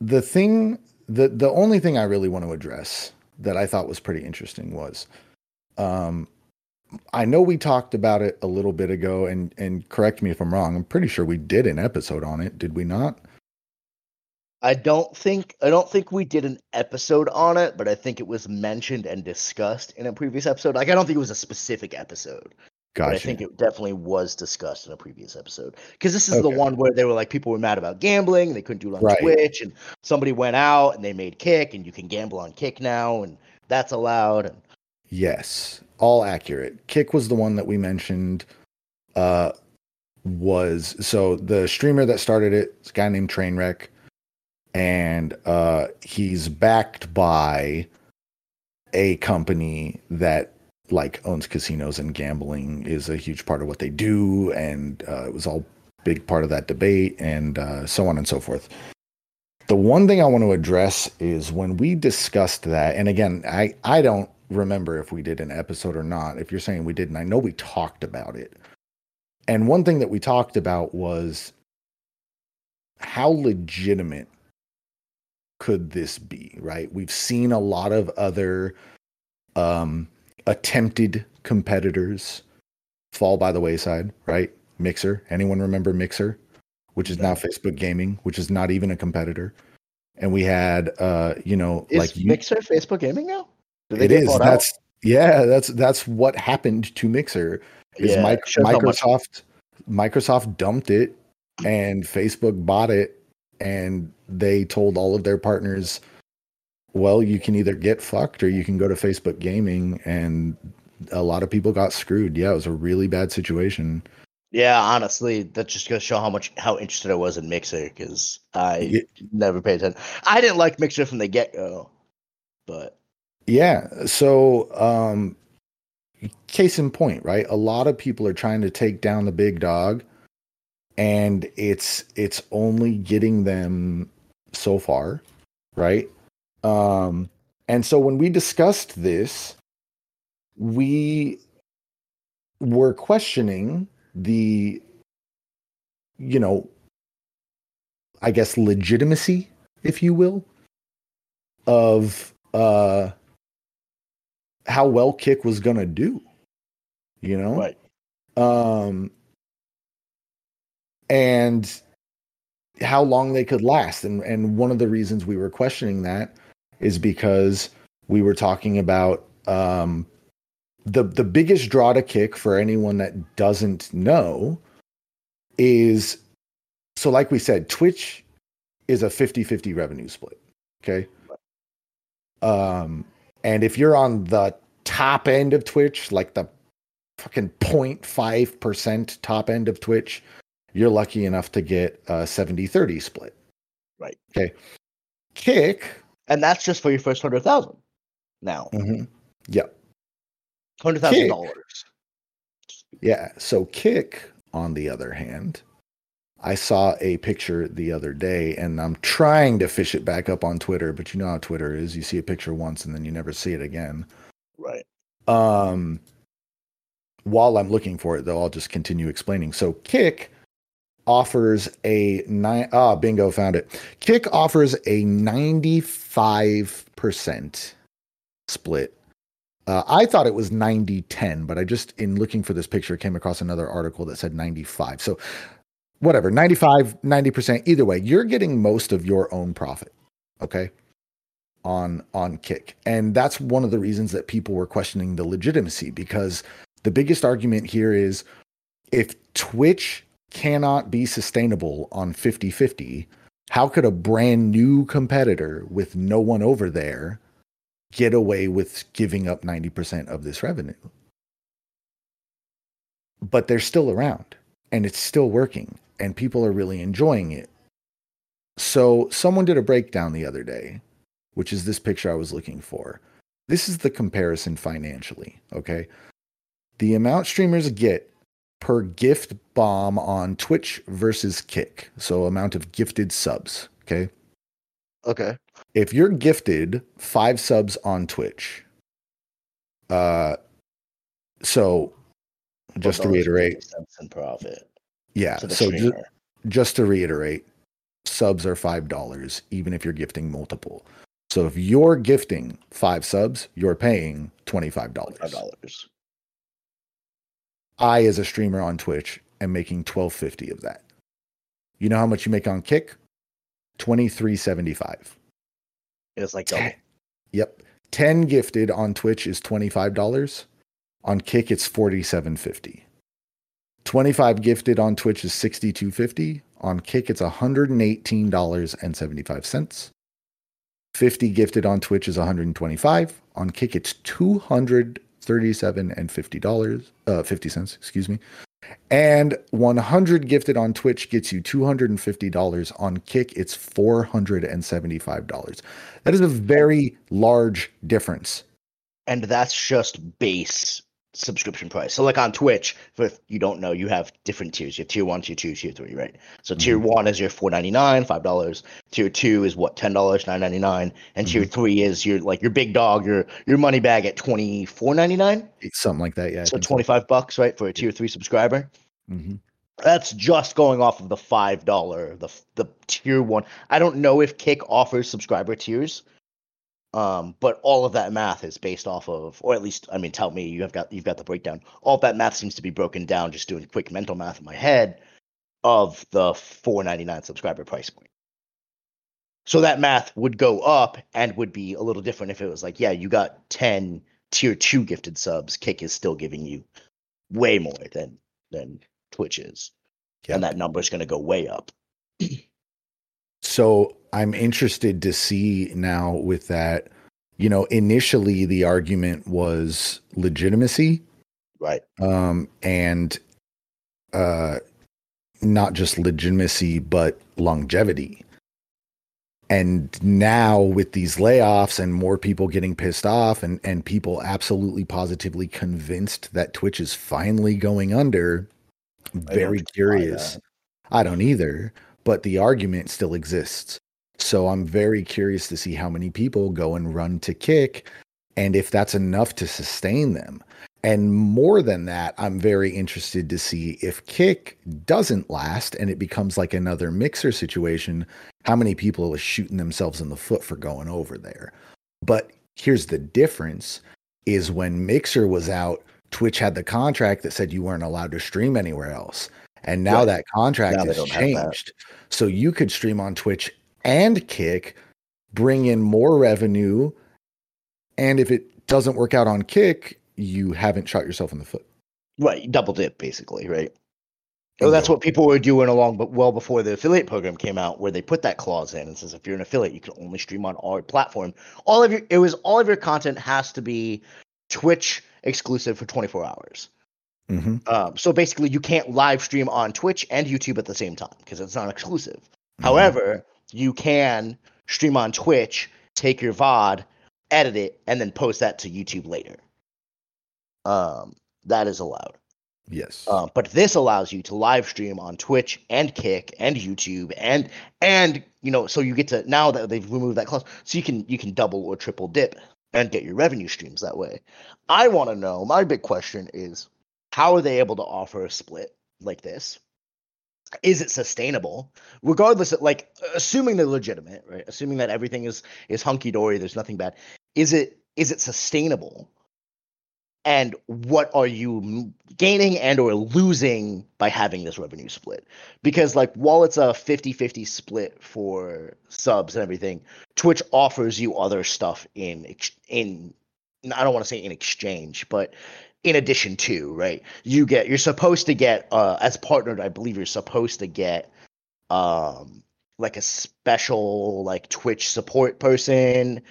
The thing the the only thing I really want to address that I thought was pretty interesting was um I know we talked about it a little bit ago and and correct me if I'm wrong. I'm pretty sure we did an episode on it, did we not? I don't think I don't think we did an episode on it, but I think it was mentioned and discussed in a previous episode. Like I don't think it was a specific episode. Gotcha. But I think it definitely was discussed in a previous episode because this is okay. the one where they were like people were mad about gambling, they couldn't do it on right. Twitch, and somebody went out and they made Kick, and you can gamble on Kick now, and that's allowed. And yes, all accurate. Kick was the one that we mentioned. Uh, was so the streamer that started it, this guy named Trainwreck, and uh, he's backed by a company that like owns casinos and gambling is a huge part of what they do, and uh, it was all big part of that debate, and uh, so on and so forth. The one thing I want to address is when we discussed that, and again, I I don't remember if we did an episode or not. If you're saying we didn't, I know we talked about it. And one thing that we talked about was how legitimate could this be, right? We've seen a lot of other um, attempted competitors fall by the wayside, right? Mixer. Anyone remember Mixer? Which is now Facebook Gaming, which is not even a competitor. And we had uh, you know, is like Mixer Facebook Gaming now? It is. That's out? yeah, that's that's what happened to Mixer. Is yeah, Mike, Microsoft Microsoft dumped it and Facebook bought it and they told all of their partners well, you can either get fucked or you can go to Facebook Gaming, and a lot of people got screwed. Yeah, it was a really bad situation. Yeah, honestly, that just goes to show how much how interested I was in Mixer because I yeah. never paid attention. I didn't like Mixer from the get go, but yeah. So, um, case in point, right? A lot of people are trying to take down the big dog, and it's it's only getting them so far, right? Um, and so when we discussed this, we were questioning the you know, I guess legitimacy, if you will, of uh how well Kick was gonna do. You know? Right. Um and how long they could last. And and one of the reasons we were questioning that is because we were talking about um the the biggest draw to kick for anyone that doesn't know is so like we said twitch is a 50-50 revenue split okay? Um and if you're on the top end of twitch like the fucking 0.5% top end of twitch you're lucky enough to get a 70-30 split. Right. okay. Kick And that's just for your first hundred thousand. Now, mhm, yep hundred thousand dollars. Yeah. So Kick, on the other hand, I saw a picture the other day and I'm trying to fish it back up on Twitter, but you know how Twitter is. You see a picture once and then you never see it again. Right. Um while I'm looking for it though, I'll just continue explaining. So Kick offers a nine ah bingo found it. Kick offers a 95% split uh, I thought it was 90 10, but I just, in looking for this picture, came across another article that said 95. So, whatever, 95, 90%, either way, you're getting most of your own profit. Okay. On, on kick. And that's one of the reasons that people were questioning the legitimacy because the biggest argument here is if Twitch cannot be sustainable on 50 50, how could a brand new competitor with no one over there get away with giving up 90% of this revenue. But they're still around and it's still working and people are really enjoying it. So, someone did a breakdown the other day, which is this picture I was looking for. This is the comparison financially, okay? The amount streamers get per gift bomb on Twitch versus Kick. So, amount of gifted subs, okay? Okay. if you're gifted five subs on Twitch, uh, so just to reiterate, cents in profit yeah, so ju- just to reiterate, subs are five dollars, even if you're gifting multiple. So if you're gifting five subs, you're paying twenty five dollars. Five dollars. I, as a streamer on Twitch, am making twelve fifty of that. You know how much you make on Kick? Twenty three seventy five. It's like double. Yep. 10 gifted on Twitch is $25. On Kick it's 47.50. 25 gifted on Twitch is 62.50. On Kick it's $118.75. 50 gifted on Twitch is 125. On Kick it's 237 and 50 dollars uh 50 cents, excuse me. And 100 gifted on Twitch gets you $250. On Kick, it's $475. That is a very large difference. and that's just base subscription price. So like on Twitch, if you don't know, you have different tiers. You have tier one, tier two, tier three, right? So tier one is your four ninety nine, five dollars. Tier two is what ten dollars, nine ninety nine, and tier three is your like your big dog, your your money bag at twenty four ninety nine. Something like that. Yeah. So so. twenty five bucks, right, for a tier three subscriber. Mhm. That's just going off of the five dollar, the the tier one. I don't know if Kick offers subscriber tiers, um, but all of that math is based off of, or at least, I mean, tell me you have got you've got the breakdown. All that math seems to be broken down. Just doing quick mental math in my head of the four ninety nine subscriber price point. So that math would go up and would be a little different if it was like, yeah, you got ten tier two gifted subs. Kick is still giving you way more than than Twitch is Yep. and that number is going to go way up. So I'm interested to see now with that. You know, initially the argument was legitimacy Right. um, and uh, not just legitimacy, but longevity. And now with these layoffs and more people getting pissed off and, and people absolutely positively convinced that Twitch is finally going under, I'm very curious. I don't either, but the argument still exists. So I'm very curious to see how many people go and run to kick and if that's enough to sustain them. And more than that, I'm very interested to see if Kick doesn't last and it becomes like another mixer situation, how many people are shooting themselves in the foot for going over there. But here's the difference is when Mixer was out, Twitch had the contract that said you weren't allowed to stream anywhere else. And now that contract now has changed. So you could stream on Twitch and Kick, bring in more revenue. And if it doesn't work out on Kick, you haven't shot yourself in the foot. Right, double dip basically, right? Oh, that's what people were doing along, but well before the affiliate program came out, where they put that clause in and says if you're an affiliate, you can only stream on our platform. All of your it was all of your content has to be Twitch exclusive for 24 hours. Mm-hmm. Um, so basically, you can't live stream on Twitch and YouTube at the same time because it's not exclusive. Mm-hmm. However, you can stream on Twitch, take your VOD, edit it, and then post that to YouTube later. Um, that is allowed. Yes. Uh, but this allows you to live stream on Twitch and Kick and YouTube and and you know so you get to now that they've removed that clause so you can you can double or triple dip and get your revenue streams that way. I want to know. My big question is how are they able to offer a split like this? Is it sustainable? Regardless of like assuming they're legitimate, right? Assuming that everything is is hunky dory, there's nothing bad. Is it is it sustainable? and what are you gaining and or losing by having this revenue split because like while it's a 50-50 split for subs and everything twitch offers you other stuff in in i don't want to say in exchange but in addition to right you get you're supposed to get uh as partnered i believe you're supposed to get um like a special like twitch support person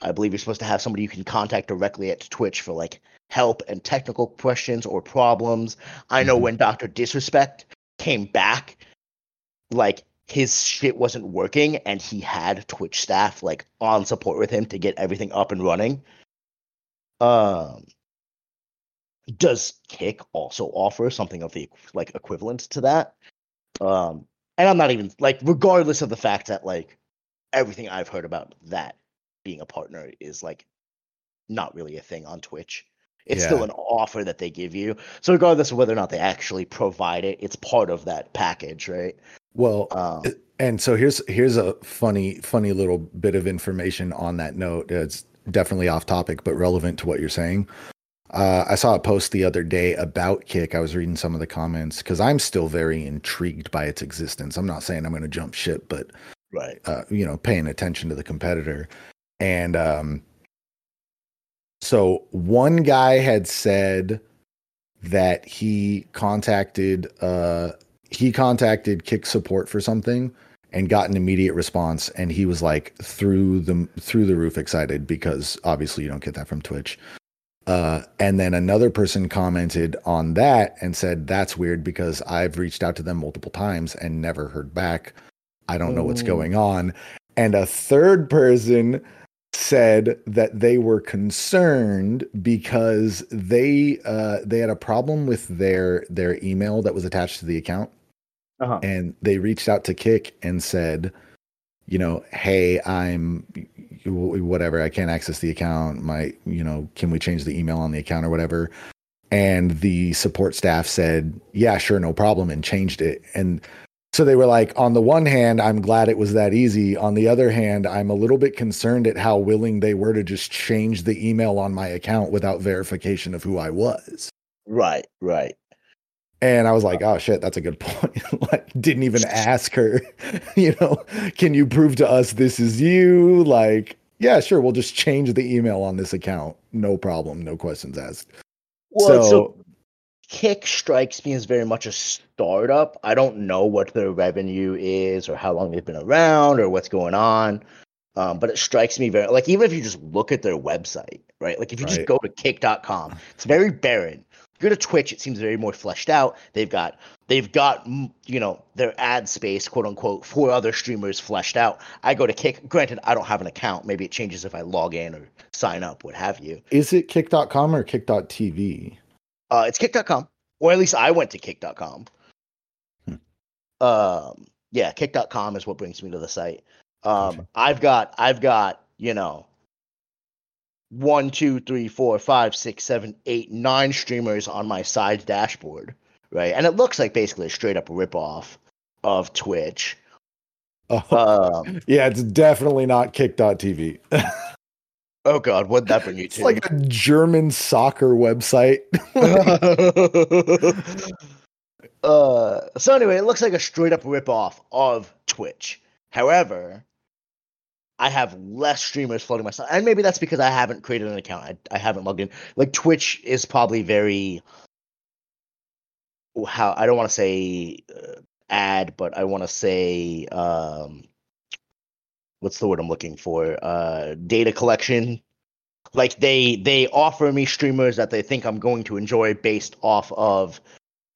i believe you're supposed to have somebody you can contact directly at twitch for like help and technical questions or problems. I know mm-hmm. when Dr. Disrespect came back, like his shit wasn't working and he had Twitch staff like on support with him to get everything up and running. Um does Kick also offer something of the like equivalent to that? Um and I'm not even like regardless of the fact that like everything I've heard about that being a partner is like not really a thing on Twitch. It's yeah. still an offer that they give you. So regardless of whether or not they actually provide it, it's part of that package, right? Well, um, and so here's here's a funny funny little bit of information on that note. It's definitely off topic, but relevant to what you're saying. Uh, I saw a post the other day about Kick. I was reading some of the comments because I'm still very intrigued by its existence. I'm not saying I'm going to jump ship, but right, uh, you know, paying attention to the competitor. And um, so one guy had said that he contacted uh he contacted kick support for something and got an immediate response and he was like through the through the roof excited because obviously you don't get that from Twitch. Uh, and then another person commented on that and said that's weird because I've reached out to them multiple times and never heard back. I don't know what's going on. And a third person said that they were concerned because they uh, they had a problem with their their email that was attached to the account, uh-huh. and they reached out to Kick and said, you know, hey, I'm whatever, I can't access the account. My, you know, can we change the email on the account or whatever? And the support staff said, yeah, sure, no problem, and changed it. And so they were like, on the one hand, I'm glad it was that easy. On the other hand, I'm a little bit concerned at how willing they were to just change the email on my account without verification of who I was. Right, right. And I was like, oh shit, that's a good point. like, didn't even ask her, you know, can you prove to us this is you? Like, yeah, sure, we'll just change the email on this account. No problem, no questions asked. Well, so, so Kick strikes me as very much a startup. I don't know what their revenue is or how long they've been around or what's going on. Um, but it strikes me very like even if you just look at their website, right? Like if you right. just go to kick.com, it's very barren. Go to Twitch, it seems very more fleshed out. They've got they've got you know their ad space, quote unquote, for other streamers fleshed out. I go to Kick. Granted, I don't have an account. Maybe it changes if I log in or sign up, what have you. Is it kick.com or kick.tv? Uh, it's kick.com, or at least I went to kick.com. Hmm. Um, yeah, kick.com is what brings me to the site. Um, gotcha. I've got, I've got, you know, one, two, three, four, five, six, seven, eight, nine streamers on my side dashboard, right? And it looks like basically a straight up ripoff of Twitch. Oh, um, yeah, it's definitely not kick.tv. oh god, what'd that bring you it's to? like a German soccer website. uh, so anyway, it looks like a straight up ripoff of Twitch. However, I have less streamers floating myself, and maybe that's because I haven't created an account. I, I haven't logged in. Like Twitch is probably very how I don't want to say uh, ad, but I want to say um, what's the word I'm looking for? Uh, data collection. Like they they offer me streamers that they think I'm going to enjoy based off of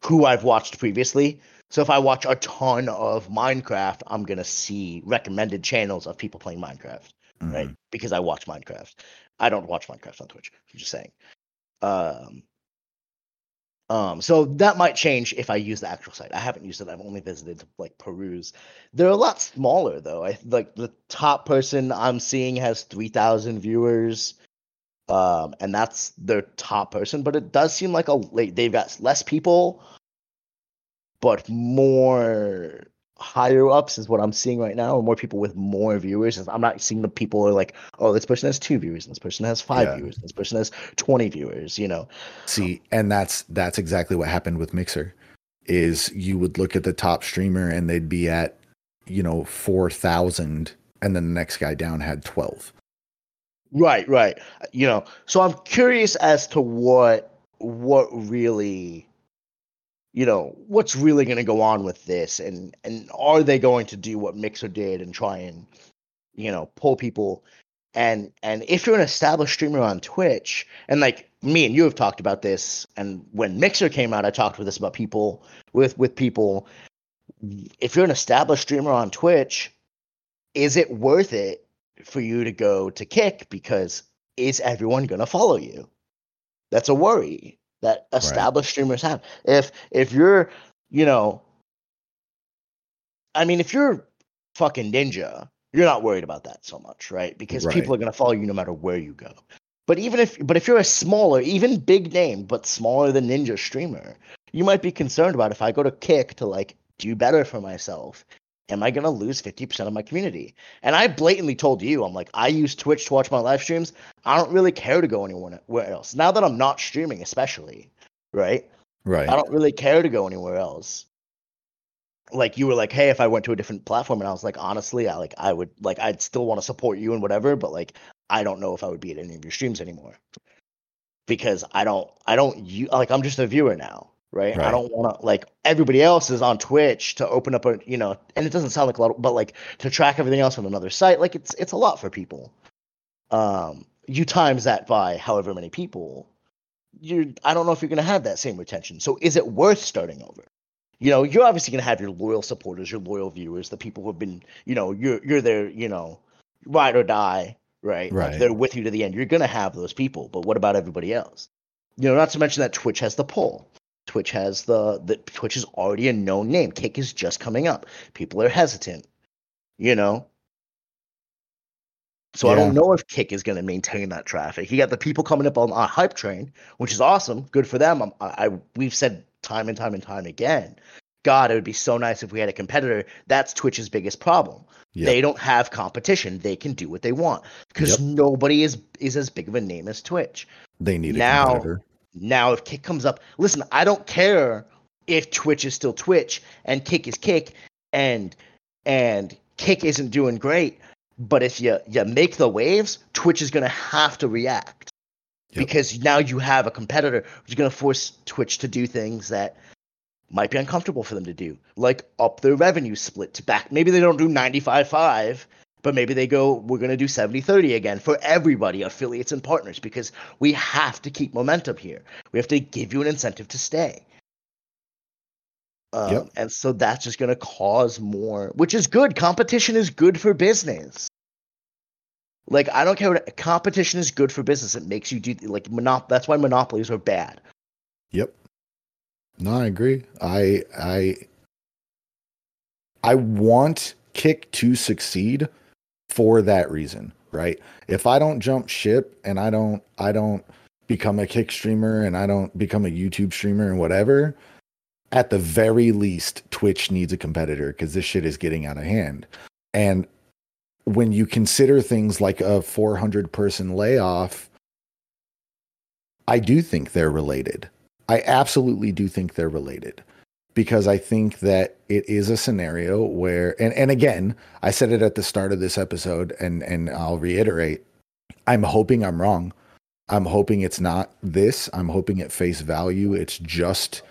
who I've watched previously. So if I watch a ton of Minecraft, I'm gonna see recommended channels of people playing Minecraft, mm-hmm. right? Because I watch Minecraft. I don't watch Minecraft on Twitch. I'm just saying. Um, um, so that might change if I use the actual site. I haven't used it. I've only visited to like peruse. They're a lot smaller though. I like the top person I'm seeing has three thousand viewers, um, and that's their top person. But it does seem like a like, they've got less people but more higher ups is what I'm seeing right now, or more people with more viewers. I'm not seeing the people are like, oh, this person has two viewers, and this person has five yeah. viewers, this person has twenty viewers. You know. See, and that's that's exactly what happened with Mixer. Is you would look at the top streamer and they'd be at, you know, four thousand, and then the next guy down had twelve. Right, right. You know, so I'm curious as to what what really you know what's really going to go on with this? And and are they going to do what mixer did and try and you know pull people? And and if you're an established streamer on twitch and like me and you have talked about this and when mixer came out i talked with this about people with with people. If you're an established streamer on twitch is it worth it for you to go to kick? Because is everyone going to follow you? That's a worry that established right. streamers have. If if you're, you know, I mean, if you're fucking ninja, you're not worried about that so much, right? Because right. people are gonna follow you no matter where you go. But even if, but if you're a smaller, even big name, but smaller than ninja streamer, you might be concerned about if I go to kick to like do better for myself am I going to lose 50% of my community? And I blatantly told you, I'm like, I use Twitch to watch my live streams. I don't really care to go anywhere else. Now that I'm not streaming, especially, right? Right. I don't really care to go anywhere else. Like you were like, hey, if I went to a different platform, and I was like, honestly, I like, I would like, I'd still want to support you and whatever, but like, I don't know if I would be at any of your streams anymore because I don't, I don't, you like, I'm just a viewer now right? right. I don't want to like everybody else is on Twitch to open up a you know, and it doesn't sound like a lot, but like to track everything else on another site, like it's it's a lot for people. Um, you times that by however many people, you I don't know if you're going to have that same retention. So is it worth starting over? You know, you're obviously going to have your loyal supporters, your loyal viewers, the people who have been, you know, you're you're there, you know, ride or die, right? Right. Like they're with you to the end. You're going to have those people, but what about everybody else? You know, not to mention that Twitch has the poll. Twitch has the, the Twitch is already a known name. Kick is just coming up. People are hesitant, you know. So yeah. I don't know if Kick is going to maintain that traffic. You got the people coming up on a hype train, which is awesome, good for them. I, I we've said time and time and time again. God, it would be so nice if we had a competitor. That's Twitch's biggest problem. Yep. They don't have competition. They can do what they want because yep. nobody is is as big of a name as Twitch. They need now, a competitor. Now, if Kick comes up, listen, I don't care if Twitch is still Twitch and Kick is Kick and and Kick isn't doing great. But if you you make the waves, Twitch is gonna have to react yep. because now you have a competitor who's gonna force Twitch to do things that might be uncomfortable for them to do, like up their revenue split to back. Maybe they don't do 95-5 but maybe they go, we're going to do 70 30 again for everybody, affiliates and partners, because we have to keep momentum here. We have to give you an incentive to stay. Um, yep. And so that's just going to cause more, which is good. Competition is good for business. Like I don't care what competition is good for business. It makes you do like monop. That's why monopolies are bad. Yep. No, I agree. I I I want Kick to succeed for that reason. right? If I don't jump ship and I don't I don't become a kick streamer and I don't become a YouTube streamer and whatever, at the very least, Twitch needs a competitor because this shit is getting out of hand. And when you consider things like a 400 person layoff, I do think they're related. I absolutely do think they're related because I think that it is a scenario where, and, and again, I said it at the start of this episode, and, and I'll reiterate I'm hoping I'm wrong. I'm hoping it's not this. I'm hoping at face value, it's just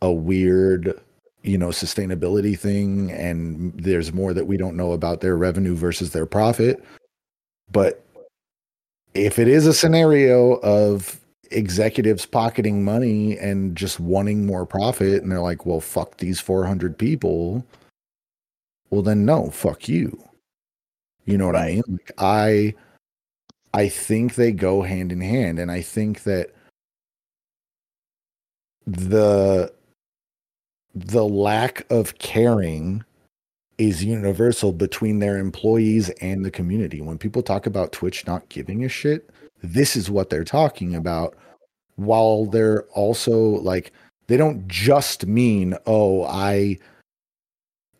a weird, you know, sustainability thing. And there's more that we don't know about their revenue versus their profit. But if it is a scenario of executives pocketing money and just wanting more profit, and they're like, well, fuck these 400 people, well, then no, fuck you. You know what. I mean? Like, I I think they go hand in hand. And I think that the the lack of caring is universal between their employees and the community. When people talk about Twitch not giving a shit, this is what they're talking about. While they're also like, they don't just mean, oh, I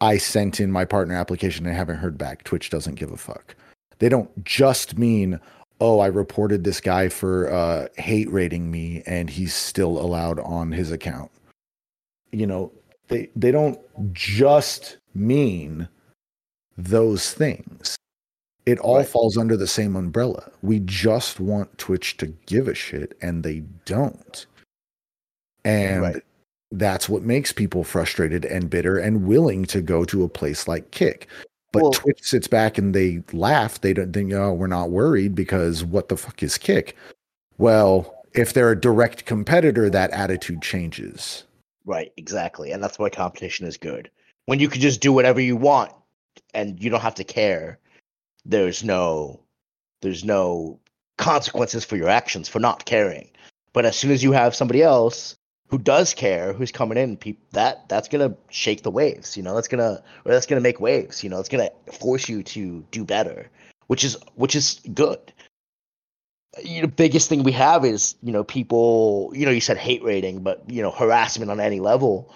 I sent in my partner application and I haven't heard back. Twitch doesn't give a fuck. They don't just mean, oh, I reported this guy for uh, hate raiding me and he's still allowed on his account. You know, they they don't just mean those things. It all right. falls under the same umbrella. We just want Twitch to give a shit and they don't. And right. that's what makes people frustrated and bitter and willing to go to a place like Kick. But well, Twitch sits back and they laugh. They don't think, oh, we're not worried because what the fuck is Kick? Well, if they're a direct competitor, that attitude changes. Right, exactly. And that's why competition is good. When you can just do whatever you want and you don't have to care, there's no there's no consequences for your actions for not caring. But as soon as you have somebody else who does care, who's coming in, that that's gonna shake the waves. You know, that's gonna or that's gonna make waves. You know, it's gonna force you to do better, which is which is good. You know, biggest thing we have is you know people. You know, you said hate raiding, but you know harassment on any level.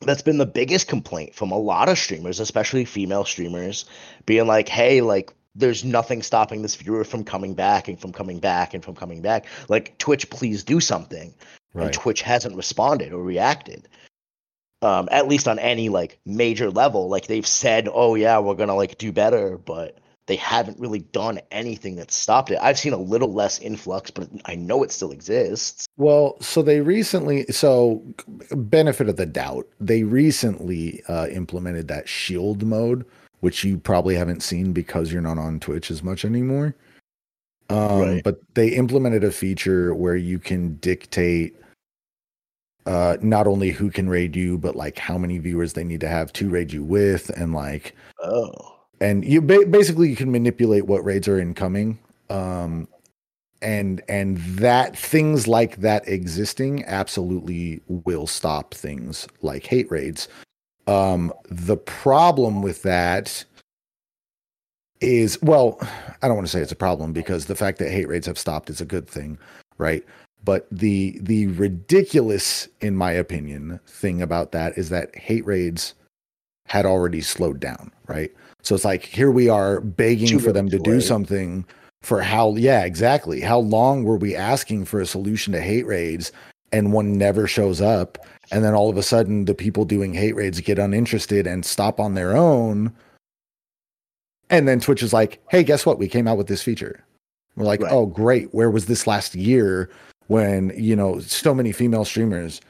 That's been the biggest complaint from a lot of streamers, especially female streamers, being like, "Hey, like there's nothing stopping this viewer from coming back and from coming back and from coming back. Like Twitch, please do something right. and Twitch hasn't responded or reacted. Um, at least on any like major level, like they've said, "Oh yeah, we're gonna like do better," but they haven't really done anything that stopped it. I've seen a little less influx, but I know it still exists. Well, so they recently, so benefit of the doubt, they recently uh, implemented that shield mode, which you probably haven't seen because you're not on Twitch as much anymore. Um, right. But they implemented a feature where you can dictate uh, not only who can raid you, but like how many viewers they need to have to raid you with, and like oh, and you ba- basically you can manipulate what raids are incoming. Um, and and that things like that existing absolutely will stop things like hate raids. Um, the problem with that is well, I don't want to say it's a problem because the fact that hate raids have stopped is a good thing, right? But the the ridiculous, in my opinion, thing about that is that hate raids had already slowed down, right? So it's like here we are begging Too for them to do something for how yeah, exactly. How long were we asking for a solution to hate raids and one never shows up? And then all of a sudden the people doing hate raids get uninterested and stop on their own and then Twitch is like, hey, guess what? We came out with this feature. We're like, right. oh, great. Where was this last year when, you know, so many female streamers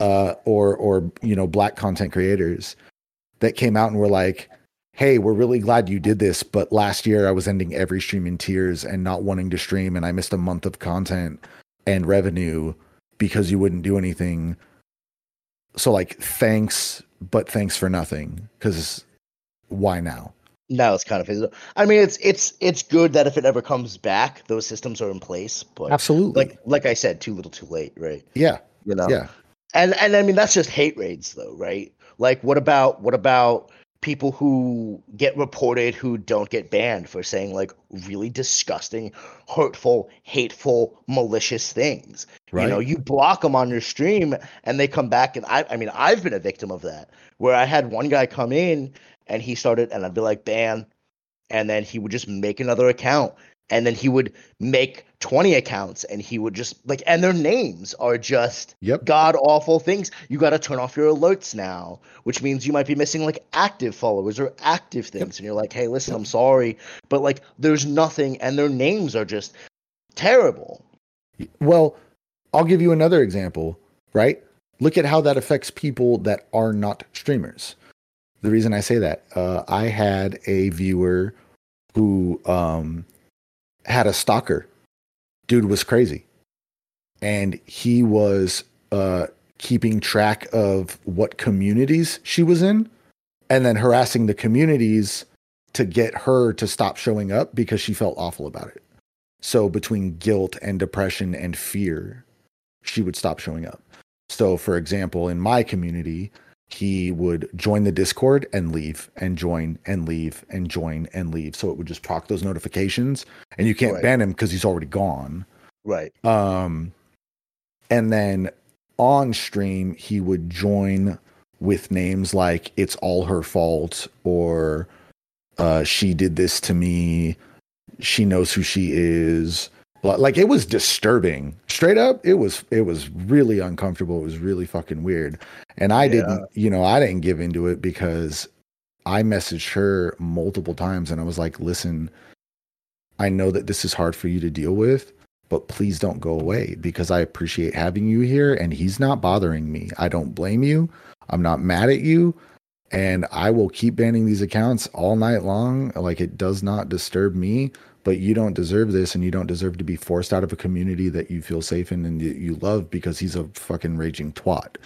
uh, or, or, you know, black content creators that came out and were like, hey, we're really glad you did this. But last year I was ending every stream in tears and not wanting to stream. And I missed a month of content and revenue because you wouldn't do anything. So, like, thanks, but thanks for nothing. Because why now? now it's kind of his. I mean, it's it's it's good that if it ever comes back, those systems are in place. But absolutely, like like I said, too little, too late, right? Yeah, you know. Yeah, and and I mean that's just hate raids, though, right? Like, what about what about people who get reported who don't get banned for saying like really disgusting, hurtful, hateful, malicious things. Right. You know, you block them on your stream and they come back and I I mean, I've been a victim of that where I had one guy come in and he started and I'd be like ban and then he would just make another account and then he would make 20 accounts and he would just like and their names are just yep. god awful things you got to turn off your alerts now which means you might be missing like active followers or active things yep. and you're like hey listen yep. i'm sorry but like there's nothing and their names are just terrible well i'll give you another example right look at how that affects people that are not streamers the reason i say that uh, i had a viewer who um had a stalker. Dude was crazy. And he was uh, keeping track of what communities she was in and then harassing the communities to get her to stop showing up because she felt awful about it. So between guilt and depression and fear, she would stop showing up. So for example, in my community, he would join the Discord and leave and join and leave and join and leave. So it would just proc those notifications and you can't right. ban him because he's already gone. Right. Um and then on stream he would join with names like it's all her fault or uh she did this to me. She knows who she is like it was disturbing. Straight up it was it was really uncomfortable. It was really fucking weird. And i yeah. didn't you know i didn't give into it because i messaged her multiple times and i was like listen i know that this is hard for you to deal with but please don't go away because i appreciate having you here and he's not bothering me. I don't blame you. I'm not mad at you. And i will keep banning these accounts all night long. Like it does not disturb me but you don't deserve this and you don't deserve to be forced out of a community that you feel safe in and you love because he's a fucking raging twat.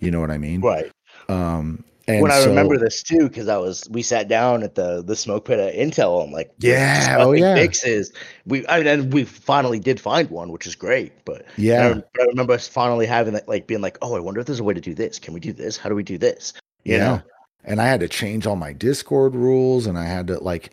You know what I mean? Right. Um, and when I remember this too, because I was we sat down at the the smoke pit at Intel. I'm like, yeah, oh yeah, fixes. We I mean, and we finally did find one, which is great. But yeah, I, I, remember us finally having that, like being like, oh, I wonder if there's a way to do this. Can we do this? How do we do this? You yeah. know. And I had to change all my Discord rules, and I had to like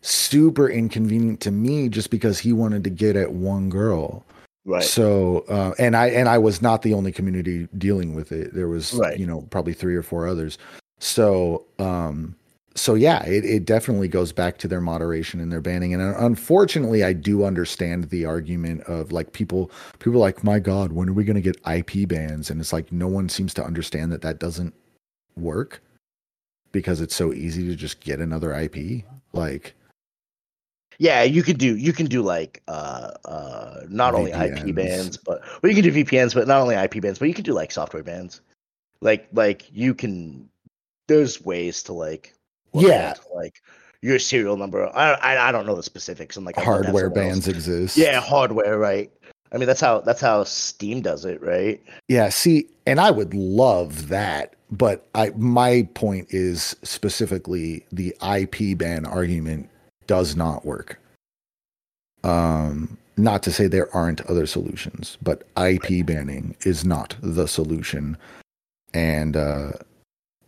super inconvenient to me just because he wanted to get at one girl. Right. So, uh, and I and I was not the only community dealing with it. There was, right. you know, probably three or four others. So, um, so yeah, it, it definitely goes back to their moderation and their banning. And unfortunately, I do understand the argument of like people, people like, my God, when are we going to get IP bans? And it's like no one seems to understand that that doesn't work because it's so easy to just get another IP. Like, yeah, you could do you can do like uh uh not only IP bans, but well you can do VPNs, but not only IP bans, but you can do like software bans. Like like you can there's ways to like yeah to, like your serial number. I, I I don't know the specifics. I'm like hardware bans else. exist. Yeah, hardware, right? I mean that's how that's how Steam does it, right? Yeah, see, and I would love that, but I my point is specifically the IP ban argument does not work. Um, not to say there aren't other solutions, but IP banning is not the solution. And uh,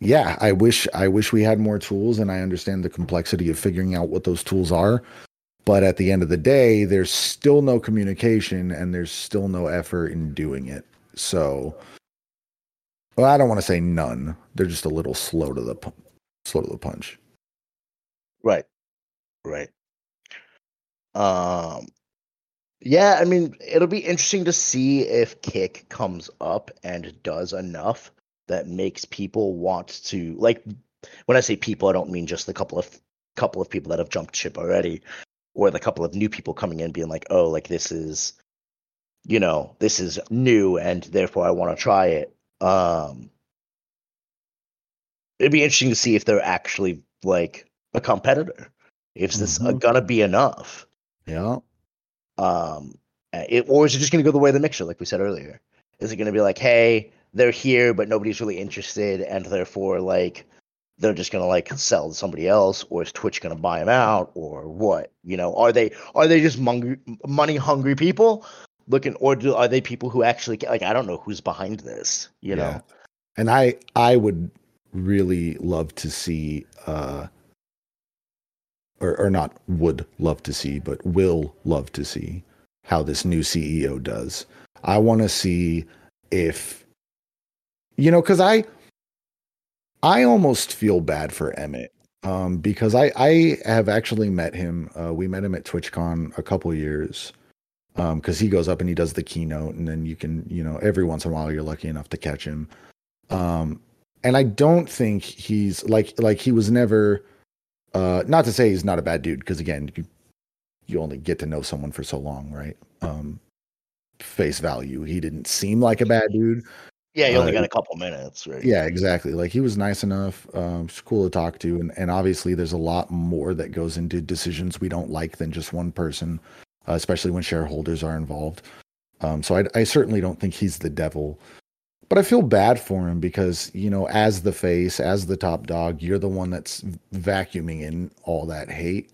yeah, I wish I wish we had more tools, and I understand the complexity of figuring out what those tools are. But at the end of the day, there's still no communication, and there's still no effort in doing it. So, well, I don't want to say none. They're just a little slow to the slow to the punch. Right. Right. Um yeah, I mean, it'll be interesting to see if Kick comes up and does enough that makes people want to like when I say people, I don't mean just the couple of couple of people that have jumped ship already or the couple of new people coming in being like, "Oh, like this is you know, this is new and therefore I want to try it." Um It'd be interesting to see if they're actually like a competitor is this mm-hmm. gonna be enough? Yeah. Um, it, or is it just gonna go the way of the mixer, like we said earlier? Is it gonna be like, hey, they're here, but nobody's really interested, and therefore, like, they're just gonna like sell to somebody else, or is Twitch gonna buy them out, or what? You know, are they are they just money hungry people looking, or do, are they people who actually like? I don't know who's behind this. You know, and I I would really love to see uh or, or not would love to see, but will love to see how this new CEO does. I want to see if you know cuz I I almost feel bad for Emmett um, because I I have actually met him. Uh, we met him at TwitchCon a couple years because um, he goes up and he does the keynote, and then you can you know every once in a while you're lucky enough to catch him. Um, and I don't think he's like like he was never. Uh, not to say he's not a bad dude, because again, you, you only get to know someone for so long, right? Um, face value, he didn't seem like a bad dude, yeah, he only uh, got a couple minutes, right? Yeah, exactly. Like he was nice enough, um, cool to talk to, and and obviously there's a lot more that goes into decisions we don't like than just one person, uh, especially when shareholders are involved. Um, so I, I certainly don't think he's the devil, but I feel bad for him because you know, as the face, as the top dog, you're the one that's vacuuming in all that hate,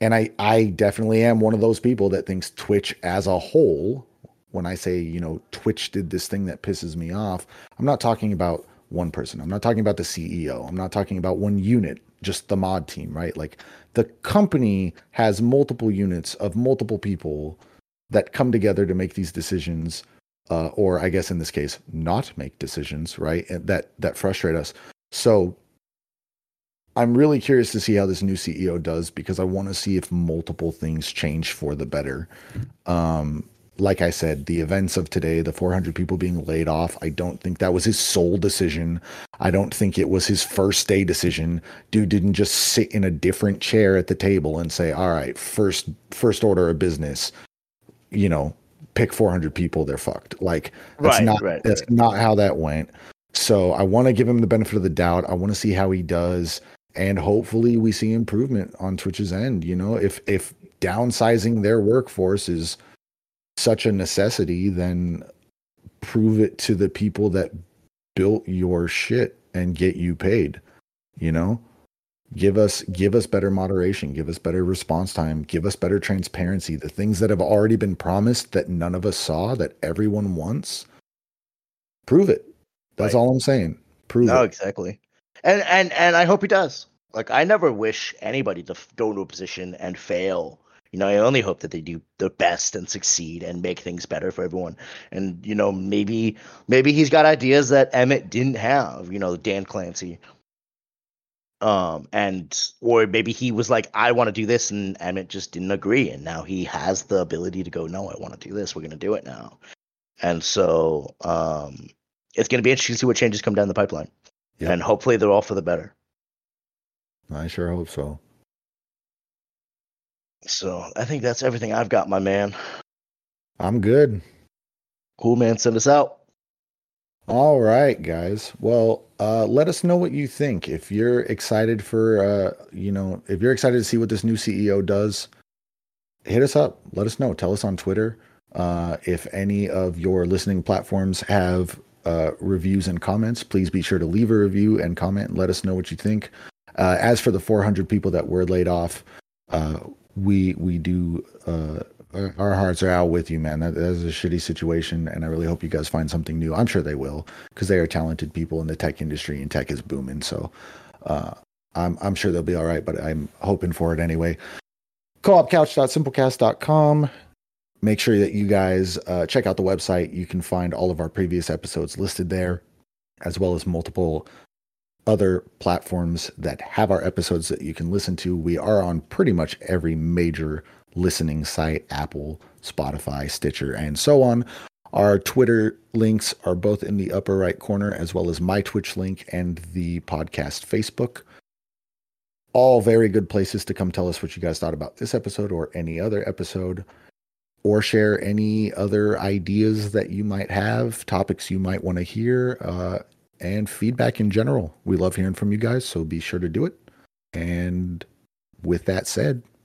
and I I definitely am one of those people that thinks Twitch as a whole when I say, you know, Twitch did this thing that pisses me off, I'm not talking about one person. I'm not talking about the CEO. I'm not talking about one unit, just the mod team, right? Like the company has multiple units of multiple people that come together to make these decisions uh, or I guess in this case, not make decisions, right? And that that frustrate us. So I'm really curious to see how this new CEO does because I want to see if multiple things change for the better. Um, like I said, the events of today, the 400 people being laid off, I don't think that was his sole decision. I don't think it was his first day decision. Dude didn't just sit in a different chair at the table and say, "All right, first first order of business, you know, pick 400 people, they're fucked." Like that's right, not right, that's right. not how that went. So I want to give him the benefit of the doubt. I want to see how he does and hopefully we see improvement on Twitch's end, you know, if if downsizing their workforce is such a necessity, then prove it to the people that built your shit and get you paid. You know? Give us give us better moderation, give us better response time, give us better transparency. The things that have already been promised that none of us saw that everyone wants. Prove it. That's right. all I'm saying. Prove no, it. exactly. And and and I hope he does. Like I never wish anybody to go into a position and fail you know, I only hope that they do their best and succeed and make things better for everyone. And you know, maybe maybe he's got ideas that Emmett didn't have. You know, Dan Clancy. Um, and or maybe he was like, I want to do this, and Emmett just didn't agree, and now he has the ability to go, no, I want to do this. We're gonna do it now. And so, um, it's gonna be interesting to see what changes come down the pipeline, yep. and hopefully they're all for the better. I sure hope so. So I think that's everything I've got, my man. I'm good. Cool, man. Send us out. All right, guys. Well, uh, let us know what you think. If you're excited for, uh, you know, if you're excited to see what this new CEO does, hit us up. Let us know. Tell us on Twitter. Uh, if any of your listening platforms have uh, reviews and comments, please be sure to leave a review and comment and let us know what you think. Uh, as for the 400 people that were laid off, uh, we we do uh, our hearts are out with you, man. That, that is a shitty situation, and I really hope you guys find something new. I'm sure they will, because they are talented people in the tech industry, and tech is booming. So, uh, I'm I'm sure they'll be all right. But I'm hoping for it anyway. Co-opcouch.simplecast.com. Make sure that you guys uh, check out the website. You can find all of our previous episodes listed there, as well as multiple other platforms that have our episodes that you can listen to. We are on pretty much every major listening site Apple, Spotify, Stitcher, and so on. Our Twitter links are both in the upper right corner, as well as my Twitch link and the podcast Facebook. All very good places to come tell us what you guys thought about this episode or any other episode, or share any other ideas that you might have, topics you might want to hear. Uh, and feedback in general. We love hearing from you guys, so be sure to do it. And with that said,